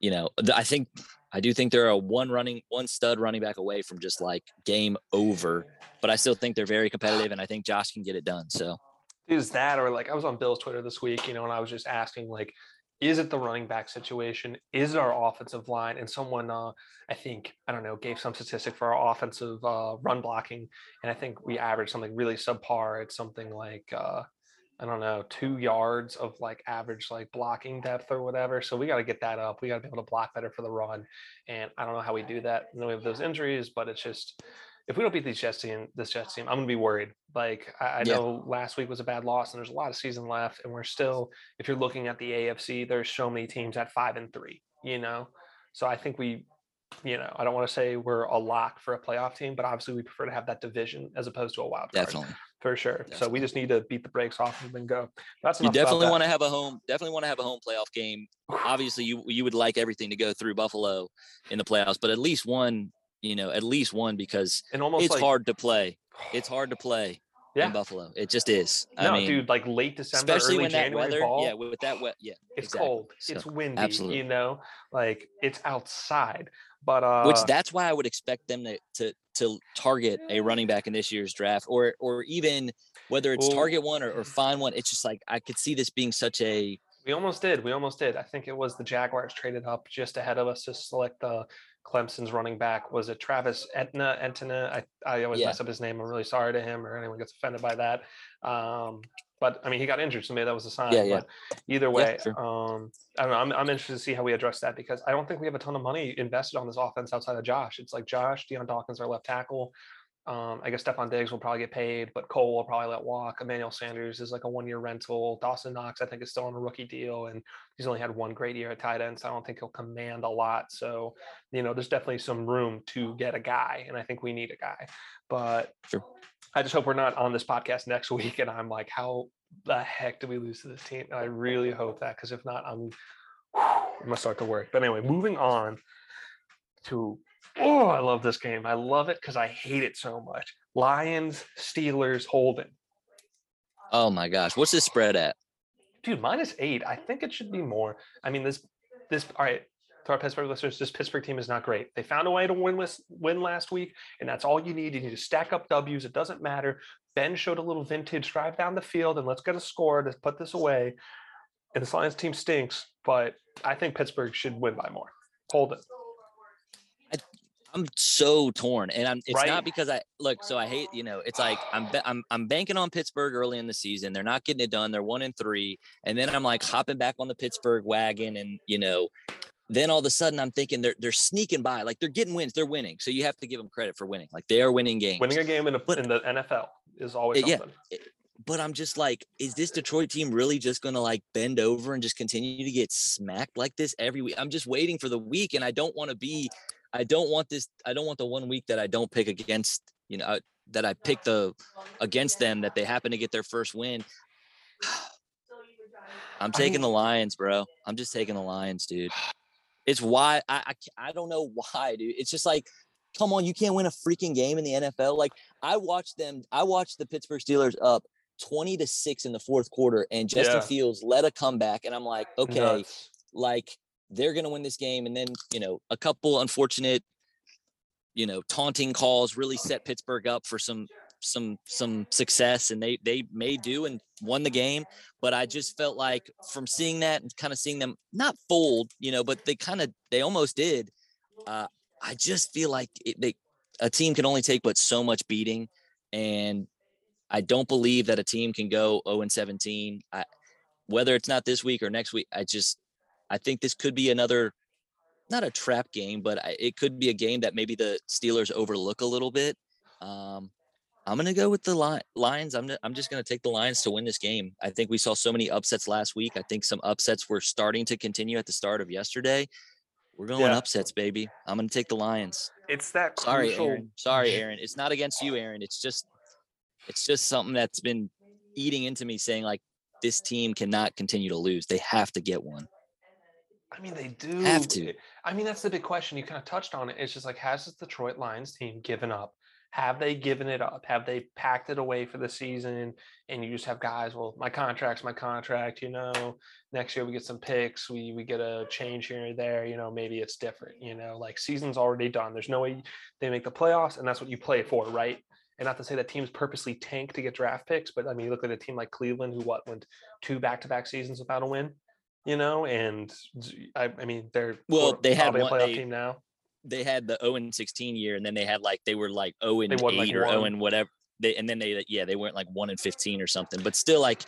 you know, I think I do think they're a one running, one stud running back away from just like game over. But I still think they're very competitive, and I think Josh can get it done. So is that or like I was on Bill's Twitter this week, you know, and I was just asking like, is it the running back situation? Is it our offensive line? And someone, uh, I think, I don't know, gave some statistic for our offensive uh, run blocking, and I think we averaged something really subpar. It's something like. Uh, I don't know, two yards of like average like blocking depth or whatever. So we got to get that up. We got to be able to block better for the run. And I don't know how we do that. And then we have those injuries, but it's just if we don't beat these Jets team, this Jets team, I'm gonna be worried. Like I, I Yeah. know last week was a bad loss, and there's a lot of season left, and we're still, if you're looking at the AFC, there's so many teams at five and three. You know, so I think we, you know, I don't want to say we're a lock for a playoff team, but obviously we prefer to have that division as opposed to a wild card definitely, for sure. So we just need to beat the brakes off and then go. That's You definitely want to have a home. Definitely want to have a home playoff game. *sighs* Obviously, you you would like everything to go through Buffalo in the playoffs, but at least one. You know, at least one because and almost it's like, hard to play. It's hard to *sighs* play Yeah. in Buffalo. It just is. No, I mean, dude, like late December, especially early when that January weather. ball. Yeah, with that wet. Yeah, *sighs* it's exactly. cold. So, it's windy. absolutely. You know, like it's outside. But uh, which that's why I would expect them to to to target a running back in this year's draft, or or even whether it's Well- target one or, or find one. It's just like I could see this being such a We almost did. We almost did. I think it was the Jaguars traded up just ahead of us to select the Clemson's running back. Was it Travis Etna? Etna? I, I always Yeah. mess up his name. I'm really sorry to him or anyone gets offended by that. Um, but I mean, he got injured, so maybe that was a sign. Yeah, yeah. But either way, sure. um, I don't know. I'm, I'm interested to see how we address that because I don't think we have a ton of money invested on this offense outside of Josh. It's like Josh, Dion Dawkins, our left tackle. Um, I guess Stefon Diggs will probably get paid, but Cole will probably let walk. Emmanuel Sanders is like a one year rental. Dawson Knox, I think, is still on a rookie deal, and he's only had one great year at tight end, so I don't think he'll command a lot. So, you know, there's definitely some room to get a guy, and I think we need a guy. But Sure. I just hope we're not on this podcast next *laughs* week, and I'm like, how the heck did we lose to this team? And I really hope that, because if not, I'm *sighs* I'm gonna start to work. But anyway, moving on to oh, I love this game. I love it because I hate it so much. Lions, Steelers, Holden. oh my gosh, what's this spread at? Dude, minus eight. I think it should be more. I mean, this this all right. To our Pittsburgh listeners, this Pittsburgh team is not great. They found a way to win this win last week, and that's all you need. You need to stack up W's. It doesn't matter. Ben showed a little vintage drive down the field, and let's get a score to put this away. And this Lions team stinks, but I think Pittsburgh should win by more. Hold it. I'm so torn, and I'm. It's Right? not because I look. So I hate. You know, it's like I'm I'm I'm banking on Pittsburgh early in the season. They're not getting it done. They're one and three, and then I'm like hopping back on the Pittsburgh wagon, and you know, then all of a sudden I'm thinking they're they're sneaking by. Like they're getting wins. They're winning. So you have to give them credit for winning. Like they are winning games. Winning a game in, a, But- in the NFL is always Uh, yeah. something. but I'm just like, is this Detroit team really just going to like bend over and just continue to get smacked like this every week? I'm just waiting for the week, and I don't want to be, I don't want this, I don't want the one week that I don't pick against, you know, uh, that I pick the against them that they happen to get their first win. *sighs* I'm taking the Lions, bro. I'm just taking the Lions, dude. It's why I, I I don't know *laughs* why, dude. It's just like, come on, you can't win a freaking game in the NFL. Like I watched them, I watched the Pittsburgh Steelers up 20 to 6 in the fourth quarter, and Justin Yeah. Fields led a comeback. And I'm like, okay, Nuts. like they're gonna win this game. And then, you know, a couple unfortunate, you know, taunting calls really set Pittsburgh up for some some some success and they they may do and won the game but i just felt like from seeing that and kind of seeing them not fold you know but they kind of they almost did uh i just feel like it, they a team can only take but so much beating and i don't believe that a team can go 0 and 17 i whether it's not this week or next week i just i think this could be another not a trap game but I- it could be a game that maybe the steelers overlook a little bit um I'm gonna go with the li- Lions. I'm I'm just gonna take the Lions to win this game. I think we saw so many upsets last week. I think some upsets were starting to continue at the start of yesterday. We're going Yeah. upsets, baby. I'm gonna take the Lions. It's that Sorry, crucial. Aaron. Sorry, *laughs* Aaron. It's not against you, Aaron. It's just it's just something that's been eating into me, saying like this team cannot continue to lose. They have to get one. I mean, they do Have to. I mean, that's the big question. You kind of touched on it. It's just like, has this Detroit Lions team given up? Have they given it up? Have they packed it away for the season? And you just have guys, well, my contract's my contract, you know. Next year we get some picks, we we get a change here or there, you know, maybe it's different, you know, like season's already done. There's no way they make the playoffs, and that's what you play for, right? And not to say that teams purposely tank to get draft picks, but I mean, you look at a team like Cleveland, who what went two back-to-back seasons without a win, you know, and I, I mean, they're Well, they had probably a one- playoff they- team now. They had the 0 and 16 year, and then they had like they were like 0 and 8 like, or 0 and whatever. They and then they yeah they went like 1 and 15 or something. But still, like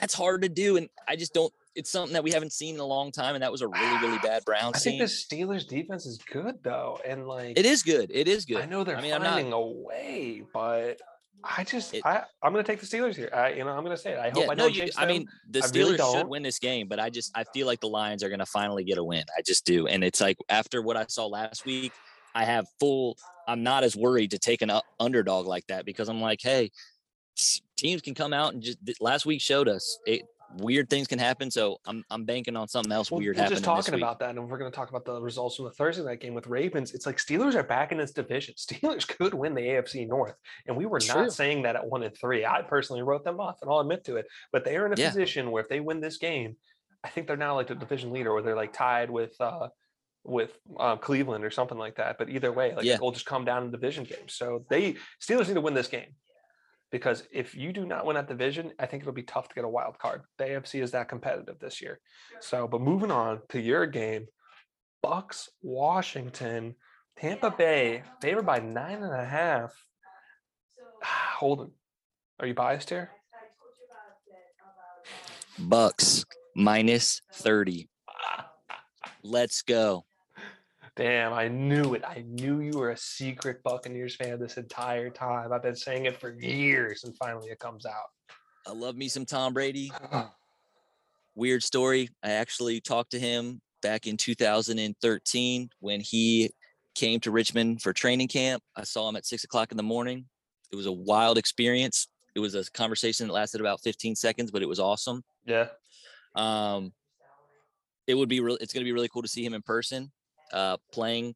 that's hard to do, and I just don't. It's something that we haven't seen in a long time, and that was a really really bad *sighs* Browns I think team. the Steelers defense is good though, and like It is good. It is good. I know they're I mean, I'm not- finding a way, but I just It- I I'm gonna take the Steelers here. I you know I'm gonna say it. I hope yeah, I no, don't you, I mean, the I really Steelers should win this game, but I just I feel like the Lions are going to finally get a win. I just do, and it's like after what I saw last week, I have full. I'm not as worried to take an underdog like that because I'm like, hey, teams can come out and just last week showed us it, weird things can happen. So I'm I'm banking on something else Well, weird happening. just talking about that, and we're going to talk about the results from the Thursday night game with Ravens. It's like Steelers are back in this division. *laughs* Steelers could win the AFC North, and we were True. not saying that at one and three. I personally wrote them off, and I'll admit to it. But they are in a Yeah. position where if they win this game, I think they're now like the division leader, or they're like tied with uh with uh, Cleveland or something like that. But either way, like Yeah. it'll just come down to division games. So they Steelers need to win this game. Because if you do not win that division, I think it'll be tough to get a wild card. The AFC is that competitive this year. So, but moving on to your game, Bucks, Washington, Tampa Bay, favored by nine and a half. *sighs* Holden, are you biased here? Bucks minus 30. *laughs* Let's go. Damn, I knew it. I knew you were a secret Buccaneers fan this entire time. I've been saying it for years, and finally it comes out. I love me some Tom Brady. Weird story. I actually talked to him back in 2013 when he came to Richmond for training camp. I saw him at six o'clock in the morning. It was a wild experience. It was a conversation that lasted about 15 seconds, but it was awesome. Yeah. Um, it would be real. It's going to be really cool to see him in person, uh, playing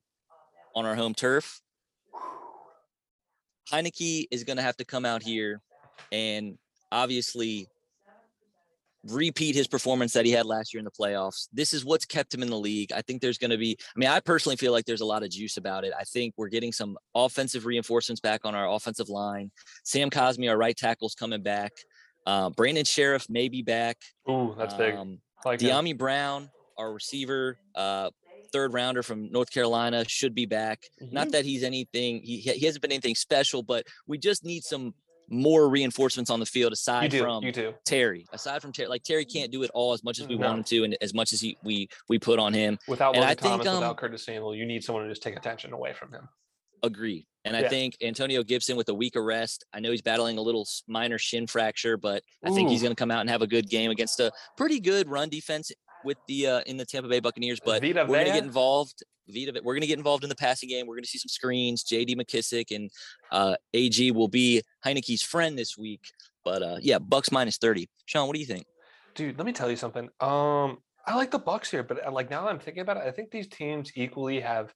on our home turf. Heinicke is going to have to come out here and obviously repeat his performance that he had last year in the playoffs. This is what's kept him in the league. I think there's going to be, I mean, I personally feel like there's a lot of juice about it. I think we're getting some offensive reinforcements back on our offensive line. Sam Cosmi, our right tackle's coming back. Uh, Brandon Scherff may be back. Ooh, that's big. Um, Like. Dyami Brown, our receiver, uh, third rounder from North Carolina, should be back. Not Mhm. that he's anything, he, he hasn't been anything special, but we just need some more reinforcements on the field aside do. from. Terry. Aside from Terry, like Terry can't do it all as much as we No. want him to, and as much as he we we put on him. Without And I think, Thomas, without um, Curtis Samuel, you need someone to just take attention away from him. Agreed. And I Yeah. think Antonio Gibson with a week of rest. I know he's battling a little minor shin fracture, but I think he's going to come out and have a good game against a pretty good run defense with the uh, in the Tampa Bay Buccaneers. But Vita we're going to get involved. Vita, we're going to get involved in the passing game. We're going to see some screens. J.D. McKissic and uh, AG will be Heinicke's friend this week. But uh, yeah, Bucks minus thirty. Sean, what do you think? Dude, let me tell you something. Um, I like the Bucks here, but uh, like now I'm thinking about it, I think these teams equally have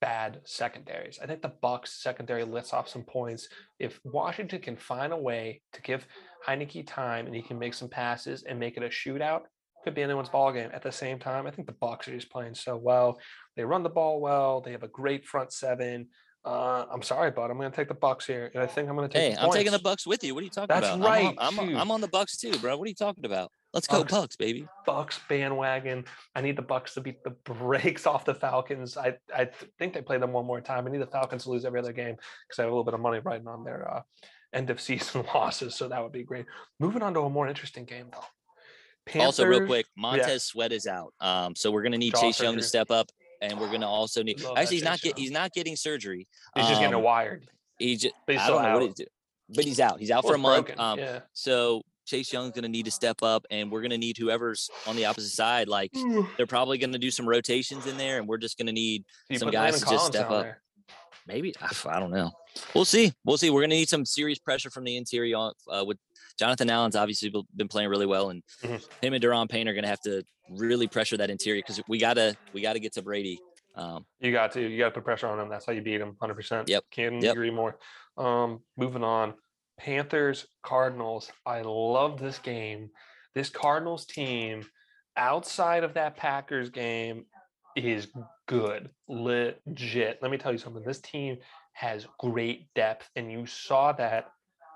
bad secondaries. I think the Bucks secondary lets off some points. If Washington can find a way to give Heinicke time and he can make some passes and make it a shootout, could be anyone's ball game. At the same time, I think the Bucks are just playing so well. They run the ball well. They have a great front seven. Uh, I'm sorry, but I'm going to take the Bucks here, and I think I'm going to take. Hey, the I'm taking the. Bucks with you. What are you talking about? That's about? right, I'm on, I'm. I'm on the Bucks too, bro. What are you talking about? Let's go Bucks. Bucks, baby. Bucks bandwagon. I need the Bucks to beat the *laughs* brakes off the Falcons. I I think they play them one more time. I need the Falcons to lose every other game because I have a little bit of money riding on their uh, end of season *laughs* losses. So that would be great. Moving on to a more interesting game though. Also, real quick, Montez Sweat is out. Um, so we're gonna need Chase Young to step up, and we're gonna also need. Love Actually, he's not get he's not getting surgery. He's just getting Um, wired. He just But he's I don't know what out. he's doing, but he's out. He's out for a it's month. broken, Um, yeah. so Chase Young's gonna need to step up, and we're gonna need whoever's on the opposite side. Like they're probably gonna do some rotations in there, and we're just gonna need You some guys Landon to just step up. there. Maybe I don't know. We'll see. We'll see. We're gonna need some serious pressure from the interior on uh, with Jonathan Allen's obviously been playing really well, and Mhm. him and Daron Payne are gonna have to really pressure that interior because we gotta we gotta get to Brady. Um, You got to. You got to put pressure on him. That's how you beat him. Hundred percent. Yep, Can't yep. agree more. Um, moving on. Panthers Cardinals. I love this game. This Cardinals team, outside of that Packers game, is good, legit. Let me tell you something. This team has great depth, and you saw that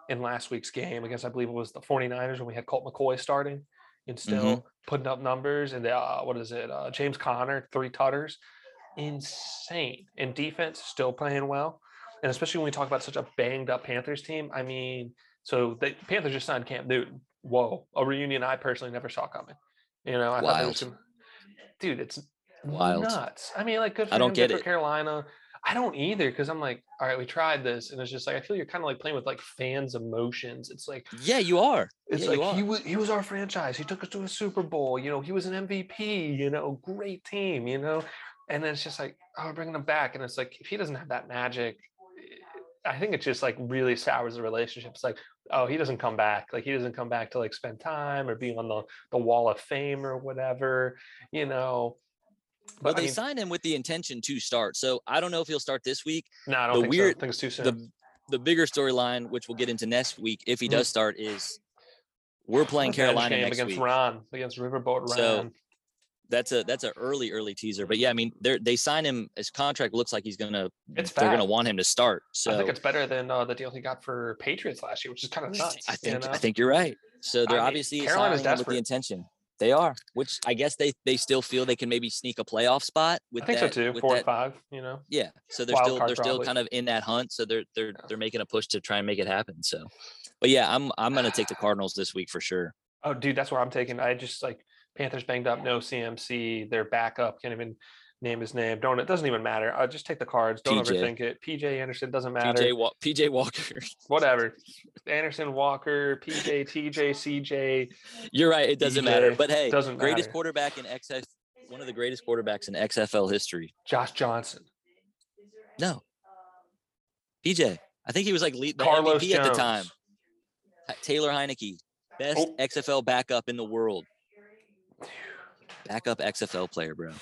in last week's game against, I believe it was the 49ers when we had Colt McCoy starting and still putting up numbers. And uh, what is it? Uh, James Conner, three tutters. Insane. And defense still playing well. And especially when we talk about such a banged up Panthers team. I mean, so the Panthers just signed Cam Newton. Whoa. A reunion I personally never saw coming. You know, I thought they was Wild. dude, it's Wild. nuts. I mean, like good for I don't him, get it. Carolina. I don't either because I'm like, all right, we tried this, and it's just like I feel you're kind of like playing with like fans' emotions. It's like yeah, you are. it's yeah, like he was he was our franchise. He took us to a Super Bowl. You know, he was an MVP. You know, great team. You know, and then it's just like, oh, we're bringing him back, and it's like if he doesn't have that magic, eh, I think it just like really sours the relationship. It's like oh, he doesn't come back. Like he doesn't come back to like spend time or be on the the wall of fame or whatever, you know. But I they mean, signed him with the intention to start. So I don't know if he'll start this week. no, I don't the think so. weird- I think it's too soon. The the bigger storyline, which we'll get into next week, if he Mhm. does start, is we're playing Revenge Carolina next against week. Ron against Riverboat Ron. So, That's a that's an early early teaser. But yeah, I mean, they they signed him. His contract looks like he's gonna. It's they're gonna want him to start. So I think it's better than uh, the deal he got for Patriots last year, which is kind of nuts. I you think know? I think you're right. So they're mean, obviously Carolina's signing him with the intention. They are, which I guess they they still feel they can maybe sneak a playoff spot with I think that. so too. Four that- five, you know. Yeah, so they're Wild still they're still kind of in that hunt. So they're they're Yeah. they're making a push to try and make it happen. So, but yeah, I'm I'm gonna take the *sighs* Cardinals this week for sure. Oh, dude, that's where I'm taking. I just like Panthers banged up, no CMC. Their backup can't even name his name. Don't it doesn't even matter. I'll just take the cards. Don't PJ. overthink it. PJ Anderson doesn't matter. PJ Wa- PJ Walker. *laughs* Whatever. Anderson, Walker, PJ, TJ, CJ. You're right. It doesn't matter. But hey, doesn't greatest matter. quarterback in XF, one of the greatest quarterbacks in XFL history. Josh Johnson. No, PJ. I think he was like lead the Carlos MVP at the Jones. time. Taylor Heinicke, best Oh. XFL backup in the world. Backup XFL player, bro.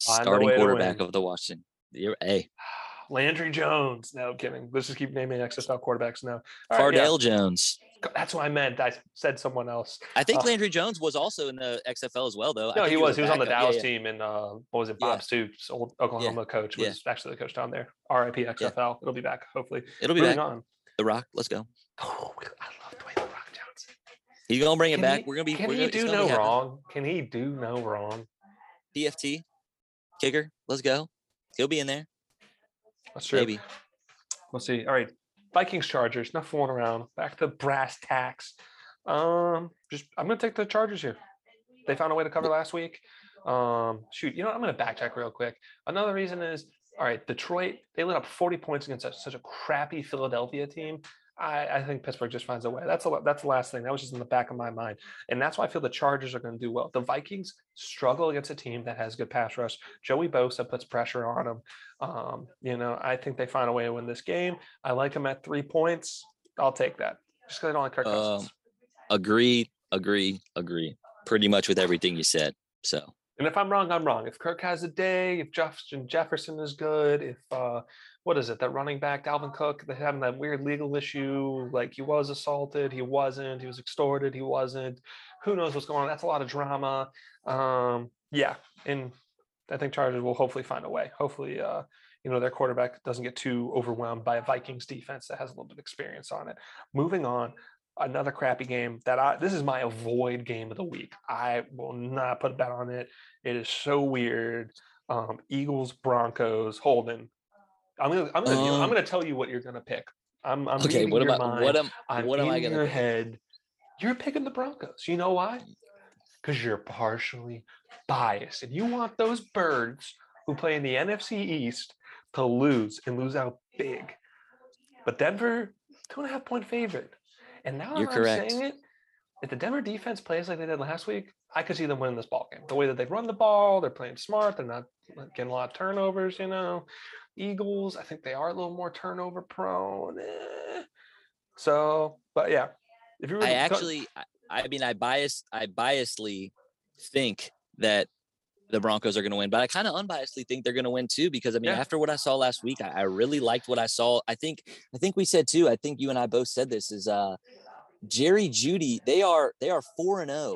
Starting quarterback of the Washington. You're, hey, Landry Jones. No I'm kidding. Let's just keep naming XFL quarterbacks now. All right, yeah. Jones. That's what I meant. I said someone else. I think Oh. Landry Jones was also in the XFL as well, though. No, think he was. He was on the backup. Yeah, Dallas yeah. team, and uh, what was it? Yeah. Bob Stoops, old Oklahoma coach, Yeah. was actually the coach down there. RIP XFL. It'll be back hopefully. It'll be Moving back. on. The Rock. Let's go. Oh, I love Dwayne the Rock Johnson. He's gonna bring it Can back. he- we're gonna be. Can we're he gonna, do no wrong? Can he do no wrong? PFT kicker. Let's go. He'll be in there. That's true. Maybe. We'll see. All right. Vikings Chargers. Not fooling around. Back to brass tacks. Um, just I'm gonna take the Chargers here. They found a way to cover last week. Um, shoot, you know, I'm gonna backtrack real quick. Another reason is all right, Detroit, they lit up 40 points against such, such a crappy Philadelphia team. I, I think Pittsburgh just finds a way. That's a, that's the last thing. That was just in the back of my mind. And that's why I feel the Chargers are going to do well. The Vikings struggle against a team that has good pass rush. Joey Bosa puts pressure on them. Um, you know, I think they find a way to win this game. I like them at three points. I'll take that. Just because I don't like Kirk Um, Cousins. Agree. Agree. Agree. Pretty much with everything you said. So And if I'm wrong, I'm wrong. If Kirk has a day, if Justin Jefferson is good, if uh what is it, that running back Dalvin Cook, they having that weird legal issue, like he was assaulted, he wasn't, he was extorted, he wasn't. Who knows what's going on? That's a lot of drama. Um, yeah, and I think Chargers will hopefully find a way. Hopefully, uh, you know, their quarterback doesn't get too overwhelmed by a Vikings defense that has a little bit of experience on it. Moving on, another crappy game that I this is my avoid game of the week. I will not put a bet on it. It is so weird. Um, Eagles, Broncos, Holden. I'm gonna I'm gonna deal- I'm Um, gonna tell you what you're gonna pick. I'm I'm okay. What am I? mind. What am? I'm what am I gonna your pick? head. You're picking the Broncos. You know why? Because you're partially biased, and you want those birds who play in the NFC East to lose and lose out big. But Denver, two and a half point favorite. And now You're I'm correct. saying it, if the Denver defense plays like they did last week, I could see them winning this ball game. The way that they run the ball, they're playing smart. They're not not getting a lot of turnovers. You know, Eagles, I think they are a little more turnover prone. eh. So, but yeah, if you were I cut- actually, I, I mean, I bias, I biasly think that the Broncos are going to win, but I kind of unbiasedly think they're going to win too because I mean, Yeah. after what I saw last week, I, I really liked what I saw. I think, I think we said too. I think you and I both said this is uh Jerry Jeudy. They are they are four and zero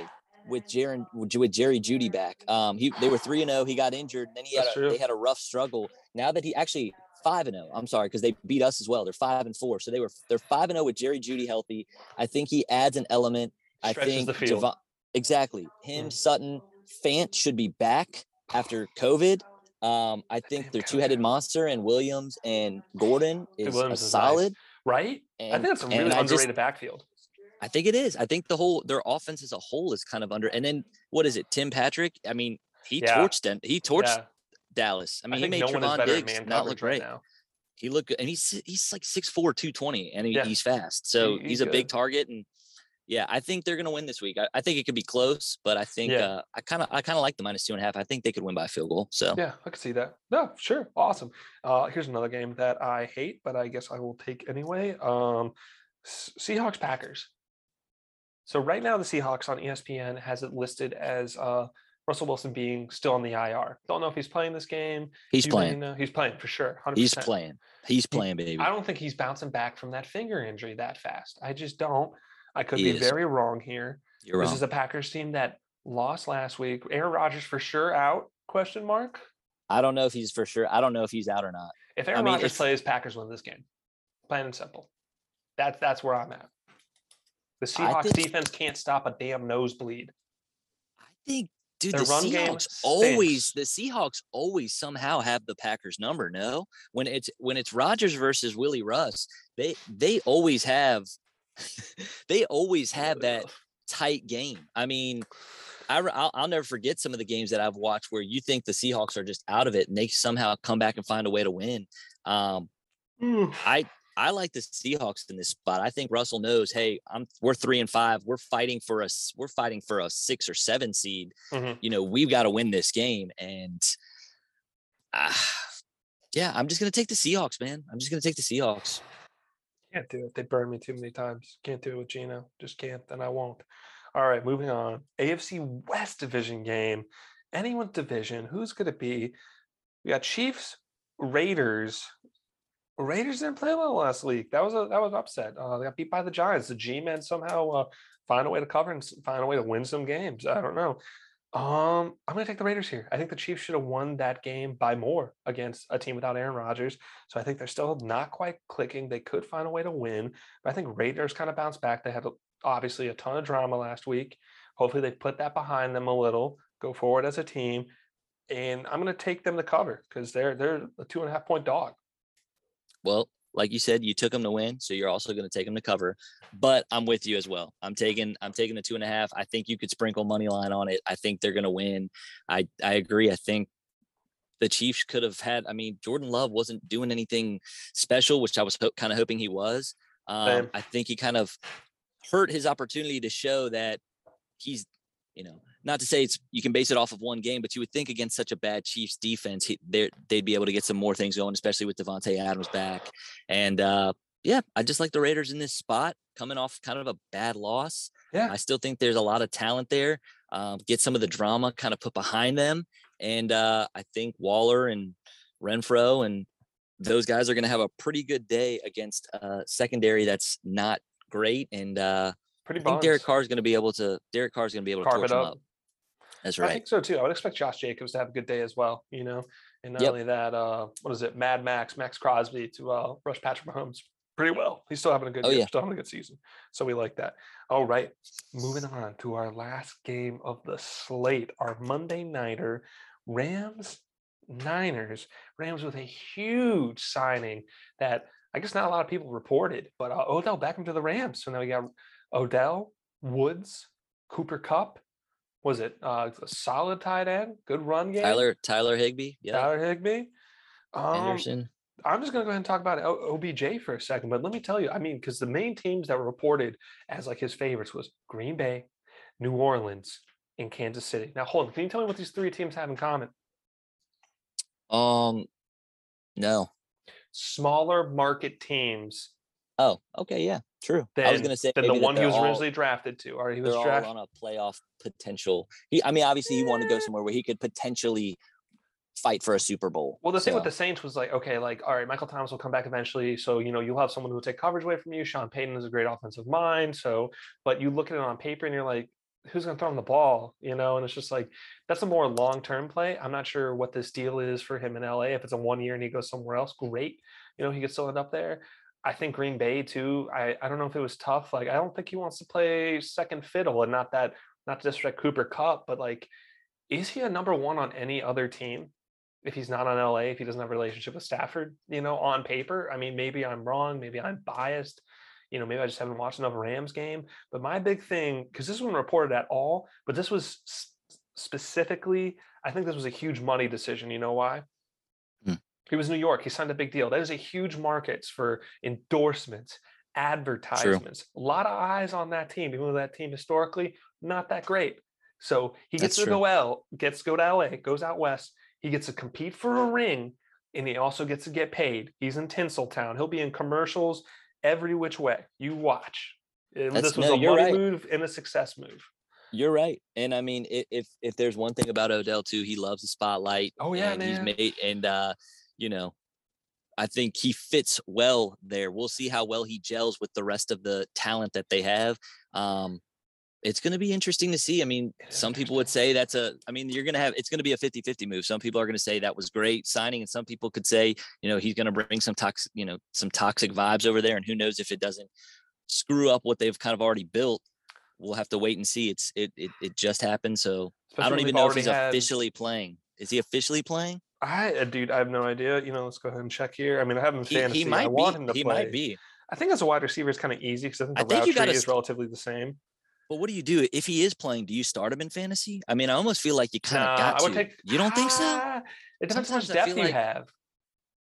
with Jerry with Jerry Jeudy back. Um, he they were three and zero. He got injured, and then he had a, they had a rough struggle. Now that he actually five and zero. I'm sorry because they beat us as well. They're five and four, so they were they're five and zero with Jerry Jeudy healthy. I think he adds an element. I think the field. Javon, exactly him, Mm. Sutton, Fant should be back after COVID. Um, I think damn their two-headed monster and Williams and Gordon is, Williams a is nice. solid. right? I think that's a really I just- underrated backfield. I think it is. I think the whole their offense as a whole is kind of under. And then what is it? Tim Patrick. I mean, he Yeah. torched them. He torched Yeah, Dallas. I I mean, he made no one Trevon Diggs not look coverage right great. now. he looked good, and he's he's like 6'4", 220, and he, Yeah. he's fast. So He- he's he's a big target, and yeah, I think they're gonna win this week. I, I think it could be close, but I think Yeah. uh, I kind of I kind of like the minus two and a half. I think they could win by a field goal. So Yeah, I can see that. No, sure, awesome. Uh, here's another game that I hate, but I guess I will take anyway. Um, Seahawks Packers. So right now the Seahawks on ESPN has it listed as uh, Russell Wilson being still on the IR. Don't know if he's playing this game. He's playing. know- He's playing for sure. 100%. He's playing. He's playing, baby. I don't think he's bouncing back from that finger injury that fast. I just don't. I could He be is. very wrong here. You're this wrong. is a Packers team that lost last week. Aaron Rodgers for sure out? Question mark. I don't know if he's for sure. I don't know if he's out or not. If Aaron I mean, Rodgers if- plays, Packers win this game. Plain and simple. That's that's where I'm at. The Seahawks think- defense can't stop a damn nosebleed. I think, dude, Their the run game Seahawks always the Seahawks always somehow have the Packers number. No, when it's when it's Rodgers versus Willie Russ, they they always have *laughs* they always have that tight game. I mean, I, I'll, I'll never forget some of the games that I've watched where you think the Seahawks are just out of it and they somehow come back and find a way to win. Um, I I like the Seahawks in this spot. I think Russell knows, hey, I'm we're three and five. We're fighting for us. We're fighting for a six or seven seed. Mhm. You know, we've got to win this game. And uh, yeah, I'm just gonna take the Seahawks, man. I'm just gonna take the Seahawks. Can't do it. They burned me too many times. Can't do it with Geno. Just can't, and I won't. All right, moving on. AFC West division game. Anyone's division. Who's going to be? We got Chiefs, Raiders. Raiders didn't play well last week. That was a that was upset. Uh, they got beat by the Giants. The G-men somehow uh, find a way to cover and find a way to win some games. I don't know. Um, I'm going to take the Raiders here. I think the Chiefs should have won that game by more against a team without Aaron Rodgers. So I think they're still not quite clicking. They could find a way to win. But I think Raiders kind of bounced back. They had obviously a ton of drama last week. Hopefully they put that behind them a little, go forward as a team. And I'm going to take them to cover because they're they're a two and a half point dog. Well, like you said, you took them to win, so you're also going to take them to cover. But I'm with you as well. I'm taking I'm taking the two and a half. I think you could sprinkle money line on it. I think they're going to win. I I agree. I think the Chiefs could have had. I mean, Jordan Love wasn't doing anything special, which I was ho- kind of hoping he was. Um, I think he kind of hurt his opportunity to show that he's, you know, not to say it's you can base it off of one game, but you would think against such a bad Chiefs defense, he, they'd be able to get some more things going, especially with Davante Adams back. And uh, yeah, I just like the Raiders in this spot, coming off kind of a bad loss. Yeah. I still think there's a lot of talent there. Um, get some of the drama kind of put behind them, and uh, I think Waller and Renfrow and those guys are going to have a pretty good day against a secondary that's not great. And uh, Pretty I think Derek. Carr is going to be able to. Derek Carr is going to be able to Carve torch them up. up. That's I think so too. I would expect Josh Jacobs to have a good day as well, you know. And not Yep. only that, uh, what is it, Mad Max, Maxx Crosby to uh, rush Patrick Mahomes pretty well. He's still having a good Oh, year, yeah. still having a good season. So we like that. All right, moving on to our last game of the slate, our Monday nighter, Rams Niners. Rams with a huge signing that I guess not a lot of people reported, but uh, Odell Beckham to the Rams. So now we got Odell, Woods, Cooper Kupp. Was it uh, a solid tight end? Good run game. Tyler Tyler Higbee. Yeah. Tyler Higbee. Um, Anderson. I'm just going to go ahead and talk about OBJ for a second, but let me tell you, I mean, because the main teams that were reported as like his favorites was Green Bay, New Orleans, and Kansas City. Now, hold on, can you tell me what these three teams have in common? Um, no. Smaller market teams Oh, okay, yeah, true. than, I was gonna say than the one he was all- originally drafted to. Or he was drafted. on a playoff potential. He, I mean, obviously, he wanted to go eh. somewhere where he could potentially fight for a Super Bowl. Well, the thing with the Saints was like, okay, like, all right, Michael Thomas will come back eventually. So, you know, you'll have someone who will take coverage away from you. Sean Payton is a great offensive mind. So, but you look at it on paper and you're like, who's going to throw him the ball? You know, and it's just like, that's a more long term play. I'm not sure what this deal is for him in LA. If it's a one year and he goes somewhere else, great. You know, he could still end up there. I think Green Bay too. I, I don't know if it was tough. Like, I don't think he wants to play second fiddle and not that, not to disrespect Cooper Kupp, but like, is he a number one on any other team? if he's not on LA, if he doesn't have a relationship with Stafford, you know, on paper. I mean, maybe I'm wrong, maybe I'm biased, you know, maybe I just haven't watched enough Rams game. But my big thing, because this wasn't reported at all, but this was specifically, I think this was a huge money decision. You know why? He was in New York. He signed a big deal. That is a huge markets for endorsements, advertisements. A lot of eyes on that team, even though that team historically not that great. So he gets That's to true. go L, gets to go to LA, goes out west. He gets to compete for a ring, and he also gets to get paid. He's in Tinseltown. He'll be in commercials every which way. You watch. That's- this was no, a money right. move and a success move. You're right. And I mean, if if there's one thing about Odell too, he loves the spotlight. Oh, yeah, and he's made and uh, you know, I think he fits well there. We'll see how well he gels with the rest of the talent that they have. Um, it's going to be interesting to see. I mean, some people would say that's a, I mean, you're going to have, it's going to be a 50 50 move. Some people are going to say that was great signing, and some people could say, you know, he's going to bring some toxic, you know, some toxic vibes over there. And who knows if it doesn't screw up what they've kind of already built. We'll have to wait and see. It's, it, it, it just happened. So I don't even know if he's had- officially playing. Is he officially playing? I, uh, dude, I have no idea. You know, let's go ahead and check here. I mean, I have him in He, fantasy. he I might want be. him to he play. might be. I think as a wide receiver, it's kind of easy because I think I the think route you gotta tree s- is relatively the same. But what do you do if he is playing? Do you start him in fantasy? I mean, I almost feel like you kind of Nah, got I to. would take. you don't think so? Ah, It depends how much Sometimes I depth you like- have.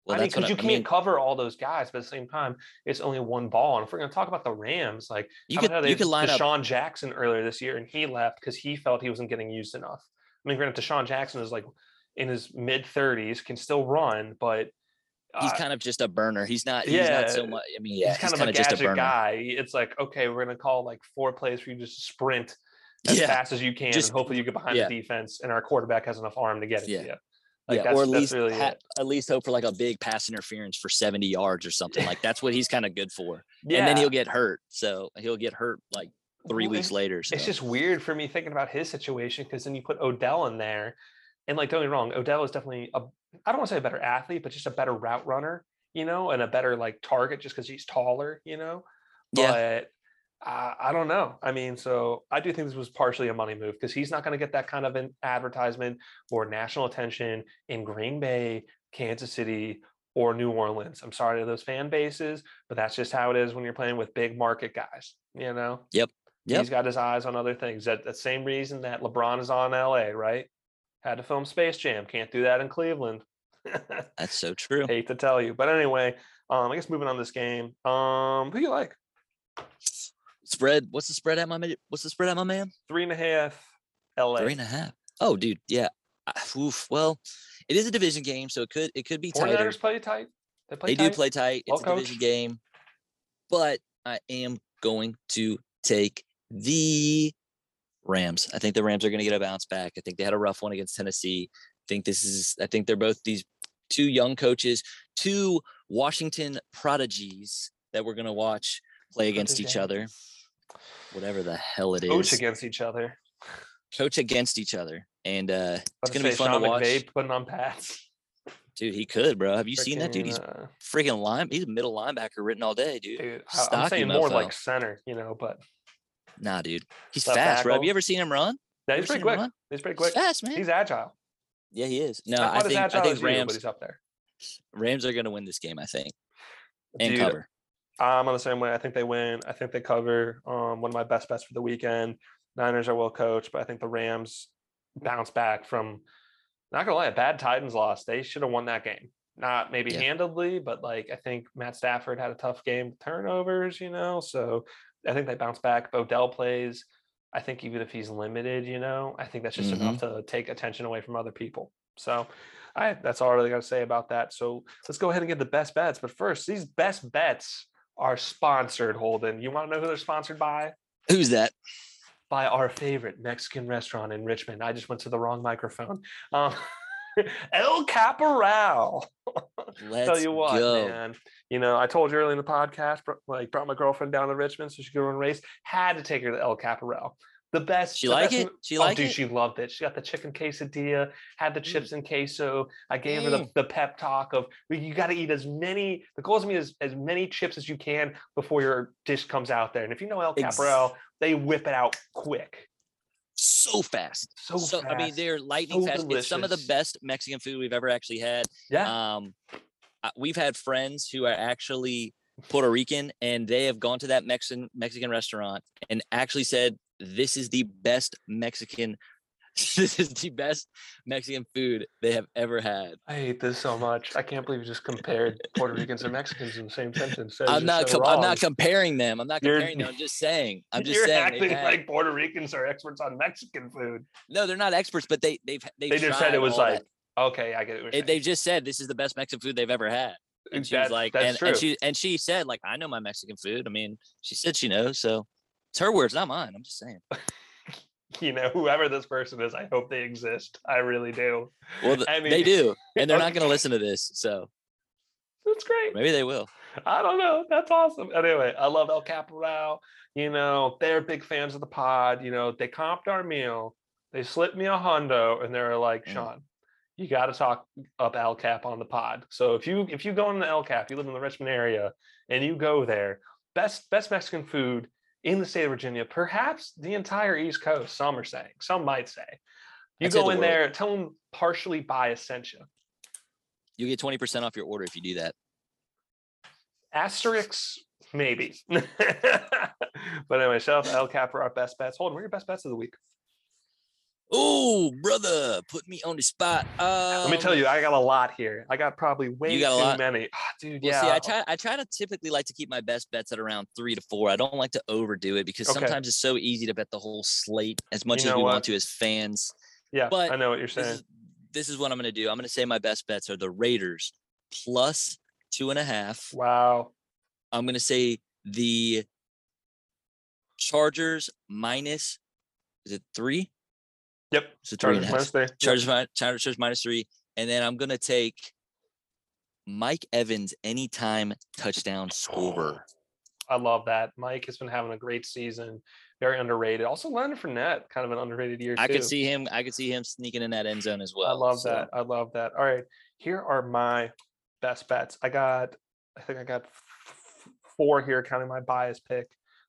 Well, I mean, because you can't mean, cover all those guys, but at the same time, it's only one ball. And if we're going to talk about the Rams, like you could you could line up. DeSean Jackson earlier this year, and he left because he felt he wasn't getting used enough. I mean, granted, DeSean Jackson is like in his mid thirties, can still run, but He's uh, kind of just a burner. He's not. He's not so Yeah, much. I mean, yeah, he's kind of a just a burner. guy. It's like, okay, we're gonna call like four plays for you to just sprint as Yeah, fast as you can, just- and hopefully you get behind yeah. the defense, and our quarterback has enough arm to get it Yeah. to you. Like yeah, that's, or at least really ha- at least hope for like a big pass interference for seventy yards or something. Like that's what he's kind of good for. Yeah. And then he'll get hurt. So he'll get hurt like three Well, weeks later. So It's just weird for me thinking about his situation because then you put Odell in there, and like don't get me wrong, Odell is definitely a I don't want to say a better athlete, but just a better route runner, you know, and a better like target just because he's taller, you know. Yeah. But I, I don't know. I mean, so I do think this was partially a money move because he's not going to get that kind of an advertisement or national attention in Green Bay, Kansas City, or New Orleans. I'm sorry to those fan bases, but that's just how it is when you're playing with big market guys, you know. Yep. He's got his eyes on other things. That the same reason that LeBron is on LA, right? Had to film Space Jam. Can't do that in Cleveland. *laughs* that's so true. Hate to tell you, but anyway, um, I guess moving on this game. Um, who you like? Spread. What's the spread at my ma- What's the spread at my man? Three and a half. LA. Three and a half. Oh, dude. Yeah. Oof. Well, it is a division game, so it could it could be tighter. 49ers play tight. They play They do play tight. Well It's a division game, but I am going to take the Rams. I think the Rams are going to get a bounce back. I think they had a rough one against Tennessee. I think this is. I think they're both these two young coaches, two Washington prodigies that we're going to watch play against each other. Whatever the hell it is, Coach against each other. coach against each other, and uh, it's going to be fun Sean to watch. McVay putting on pads. Dude, he could, bro. Have you seen that dude? He's Freaking, uh, line. He's a middle linebacker written all day, dude. dude, I'm stocky saying more like center, you know, but Nah, dude. He's Left fast, bro. Have you ever seen him run? yeah, he's pretty quick. He's pretty He's quick. fast, man. He's agile. yeah, he is. No, I think I think as you, but Rams he's up there. Rams are gonna win this game, I think. And Dude, cover. I'm on the same way. I think they win. I think they cover. Um, one of my best bets for the weekend. Niners are well coached, but I think the Rams bounce back from. Not gonna lie, a bad Titans loss. They should have won that game. Not maybe Yeah. handedly, but like I think Matt Stafford had a tough game turnovers. You know, so I think they bounce back. If Odell plays. I think even if he's limited, you know, I think that's just enough to take attention away from other people. So, I that's all I really got to say about that. So let's go ahead and get the best bets. But first, these best bets are sponsored. Holden, you want to know who they're sponsored by? Who's that? By our favorite Mexican restaurant in Richmond. I just went to the wrong microphone. Um, *laughs* *laughs* El Caporal. *laughs* Let's Tell you what, go. man. You know, I told you earlier in the podcast, like brought my girlfriend down to Richmond so she could run a race. Had to take her to El Caporal. The best. She the like best it? She oh, like dude, it? she loved it. She got the chicken quesadilla, had the Mm. chips and queso. I gave her the, Mm. the pep talk of you got to eat as many. The goal is to eat as, as many chips as you can before your dish comes out there. And if you know El Ex- Caporal, they whip it out quick. So fast. So, So I mean, they're lightning so fast. It's some of the best Mexican food we've ever actually had. yeah. Um, we've had friends who are actually Puerto Rican, and they have gone to that Mexican Mexican restaurant and actually said, "This is the best Mexican. *laughs* this is the best Mexican food they have ever had." I hate this so much. I can't believe you just compared Puerto Ricans and Mexicans in the same sentence. That is I'm not. so com- I'm not comparing them. I'm not You're- comparing them. I'm just saying. *laughs* I'm just You're saying. they've acting had- like Puerto Ricans are experts on Mexican food. no, they're not experts, but they they've they've They just said it was like, that. okay, I get it. It- they just said this is the best Mexican food they've ever had. And she was That- like, that's and, true. and she and she said, like, I know my Mexican food. I mean, she said she knows, so it's her words, not mine. I'm just saying. *laughs* *laughs* you know, whoever this person is, I hope they exist. I really do. Well, th- I they do, and they're not going *laughs* to listen to this, so That's great. maybe they will. I don't know. That's awesome. Anyway, I love El Caporal. You know, they're big fans of the pod. You know, they comped our meal. They slipped me a hundo, and they're like, Mm. Sean, you got to talk up El Cap on the pod. So if you if you go in the El Cap, you live in the Richmond area, and you go there, best best Mexican food in the state of Virginia, perhaps the entire East Coast. Some are saying. Some might say. You I'd say go the in world. there, tell them partially biased sent you. You get twenty percent off your order if you do that. Asterix, maybe. *laughs* but anyway, shout out El Cap for our best bets. Hold on, what are your best bets of the week? Oh, brother, put me on the spot. Let me tell Um, you, I got a lot here. I got probably way got too many. Ah, dude, Well, yeah. see, I try. I try to typically like to keep my best bets at around three to four. I don't like to overdo it because Okay. sometimes it's so easy to bet the whole slate as much as know we what? want to as fans. yeah, but I know what you're This saying. is, this is what I'm going to do. I'm going to say my best bets are the Raiders plus two and a half. Wow. I'm going to say the Chargers minus. Is it three? Yep. It's a three and Chargers minus three. Yep. Chargers, Chargers minus three, and then I'm gonna take Mike Evans anytime touchdown scorer. I love that. Mike has been having a great season. Very underrated. Also, Leonard Fournette, kind of an underrated year I too. could see him. I could see him sneaking in that end zone as well. I love so- that. I love that. All right, here are my best bets. I got, I think I got four here, counting my bias pick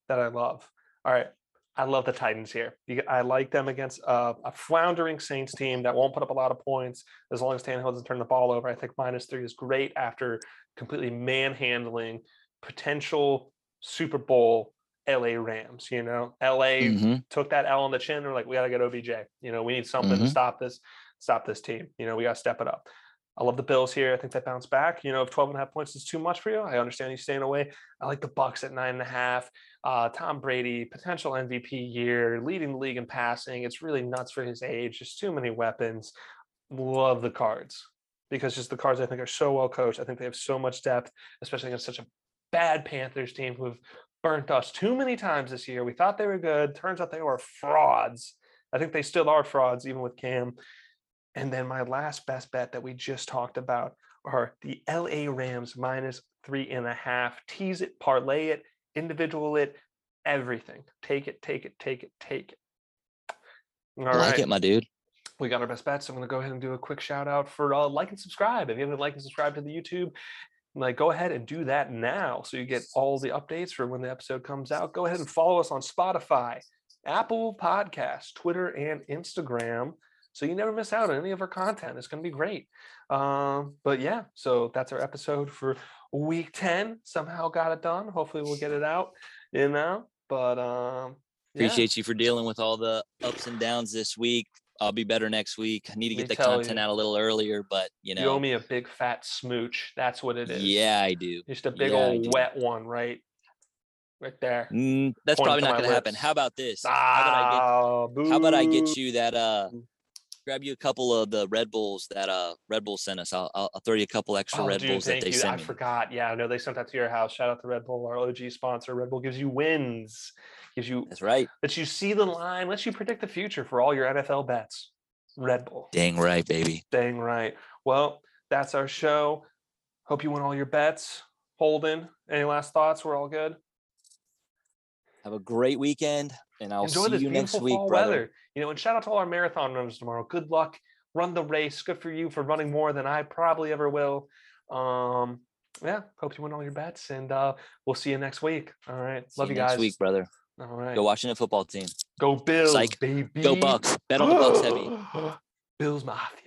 that I love. All right, I love the Titans here. I like them against uh, a floundering Saints team that won't put up a lot of points as long as Tannehill doesn't turn the ball over. I think minus three is great after completely manhandling potential Super Bowl LA Rams. You know, LA Mhm. took that L on the chin. They're like, we got to get OBJ. You know, we need something to Mhm. stop this, stop this team. You know, we got to step it up. I love the Bills here. I think they bounce back. You know, if 12 and a half points is too much for you, I understand you staying away. I like the Bucs at nine and a half. Uh, Tom Brady, potential MVP year, leading the league in passing. It's really nuts for his age. Just too many weapons. Love the cards because just the cards I think are so well coached. I think they have so much depth, especially against such a bad Panthers team who have burnt us too many times this year. We thought they were good. Turns out they were frauds. I think they still are frauds, even with Cam. And then my last best bet that we just talked about are the LA Rams minus three and a half. Tease it, parlay it, individual it, everything. Take it, take it, take it, take it. All I like right it, my dude. we got our best bets. I'm going to go ahead and do a quick shout out for uh, like and subscribe. If you haven't like and subscribe to the YouTube, like go ahead and do that now so you get all the updates for when the episode comes out. Go ahead and follow us on Spotify, Apple Podcasts, Twitter, and Instagram. So you never miss out on any of our content. It's going to be great. Um, but yeah, so that's our episode for week 10. Somehow got it done. Hopefully we'll get it out, you know. But um yeah. Appreciate you for dealing with all the ups and downs this week. I'll be better next week. I need to get the content you. out a little earlier, but you know, you owe me a big fat smooch. That's what it is. yeah, I do. Just a big Yeah, old wet one, right? Right there. Mm, that's Pointing probably not going to happen. How about this? How about I get Ah, How about I get you that uh grab you a couple of the Red Bulls that uh Red Bull sent us. I'll I'll, throw you a couple extra Oh, Red dude, Bulls that thank they you. sent I me. forgot. Yeah, I know they sent that to your house. Shout out to Red Bull, our OG sponsor. Red Bull gives you wins, gives you That's right. lets you see the line, lets you predict the future for all your NFL bets. Red Bull. Dang right, baby. Dang right. Well, that's our show. Hope you win all your bets. Holden, any last thoughts? We're all good. Have a great weekend, and I'll enjoy see this you next beautiful week, fall brother. weather. You know, and shout out to all our marathon runners tomorrow. Good luck. Run the race. Good for you for running more than I probably ever will. Um, yeah, hope you win all your bets, and uh, we'll see you next week. All right, See love you next guys. week, brother. All right, Go Washington football team. Go Bills, Psych. baby. Go Bucs. Bet on the Bucs heavy. *gasps* Bills Mafia.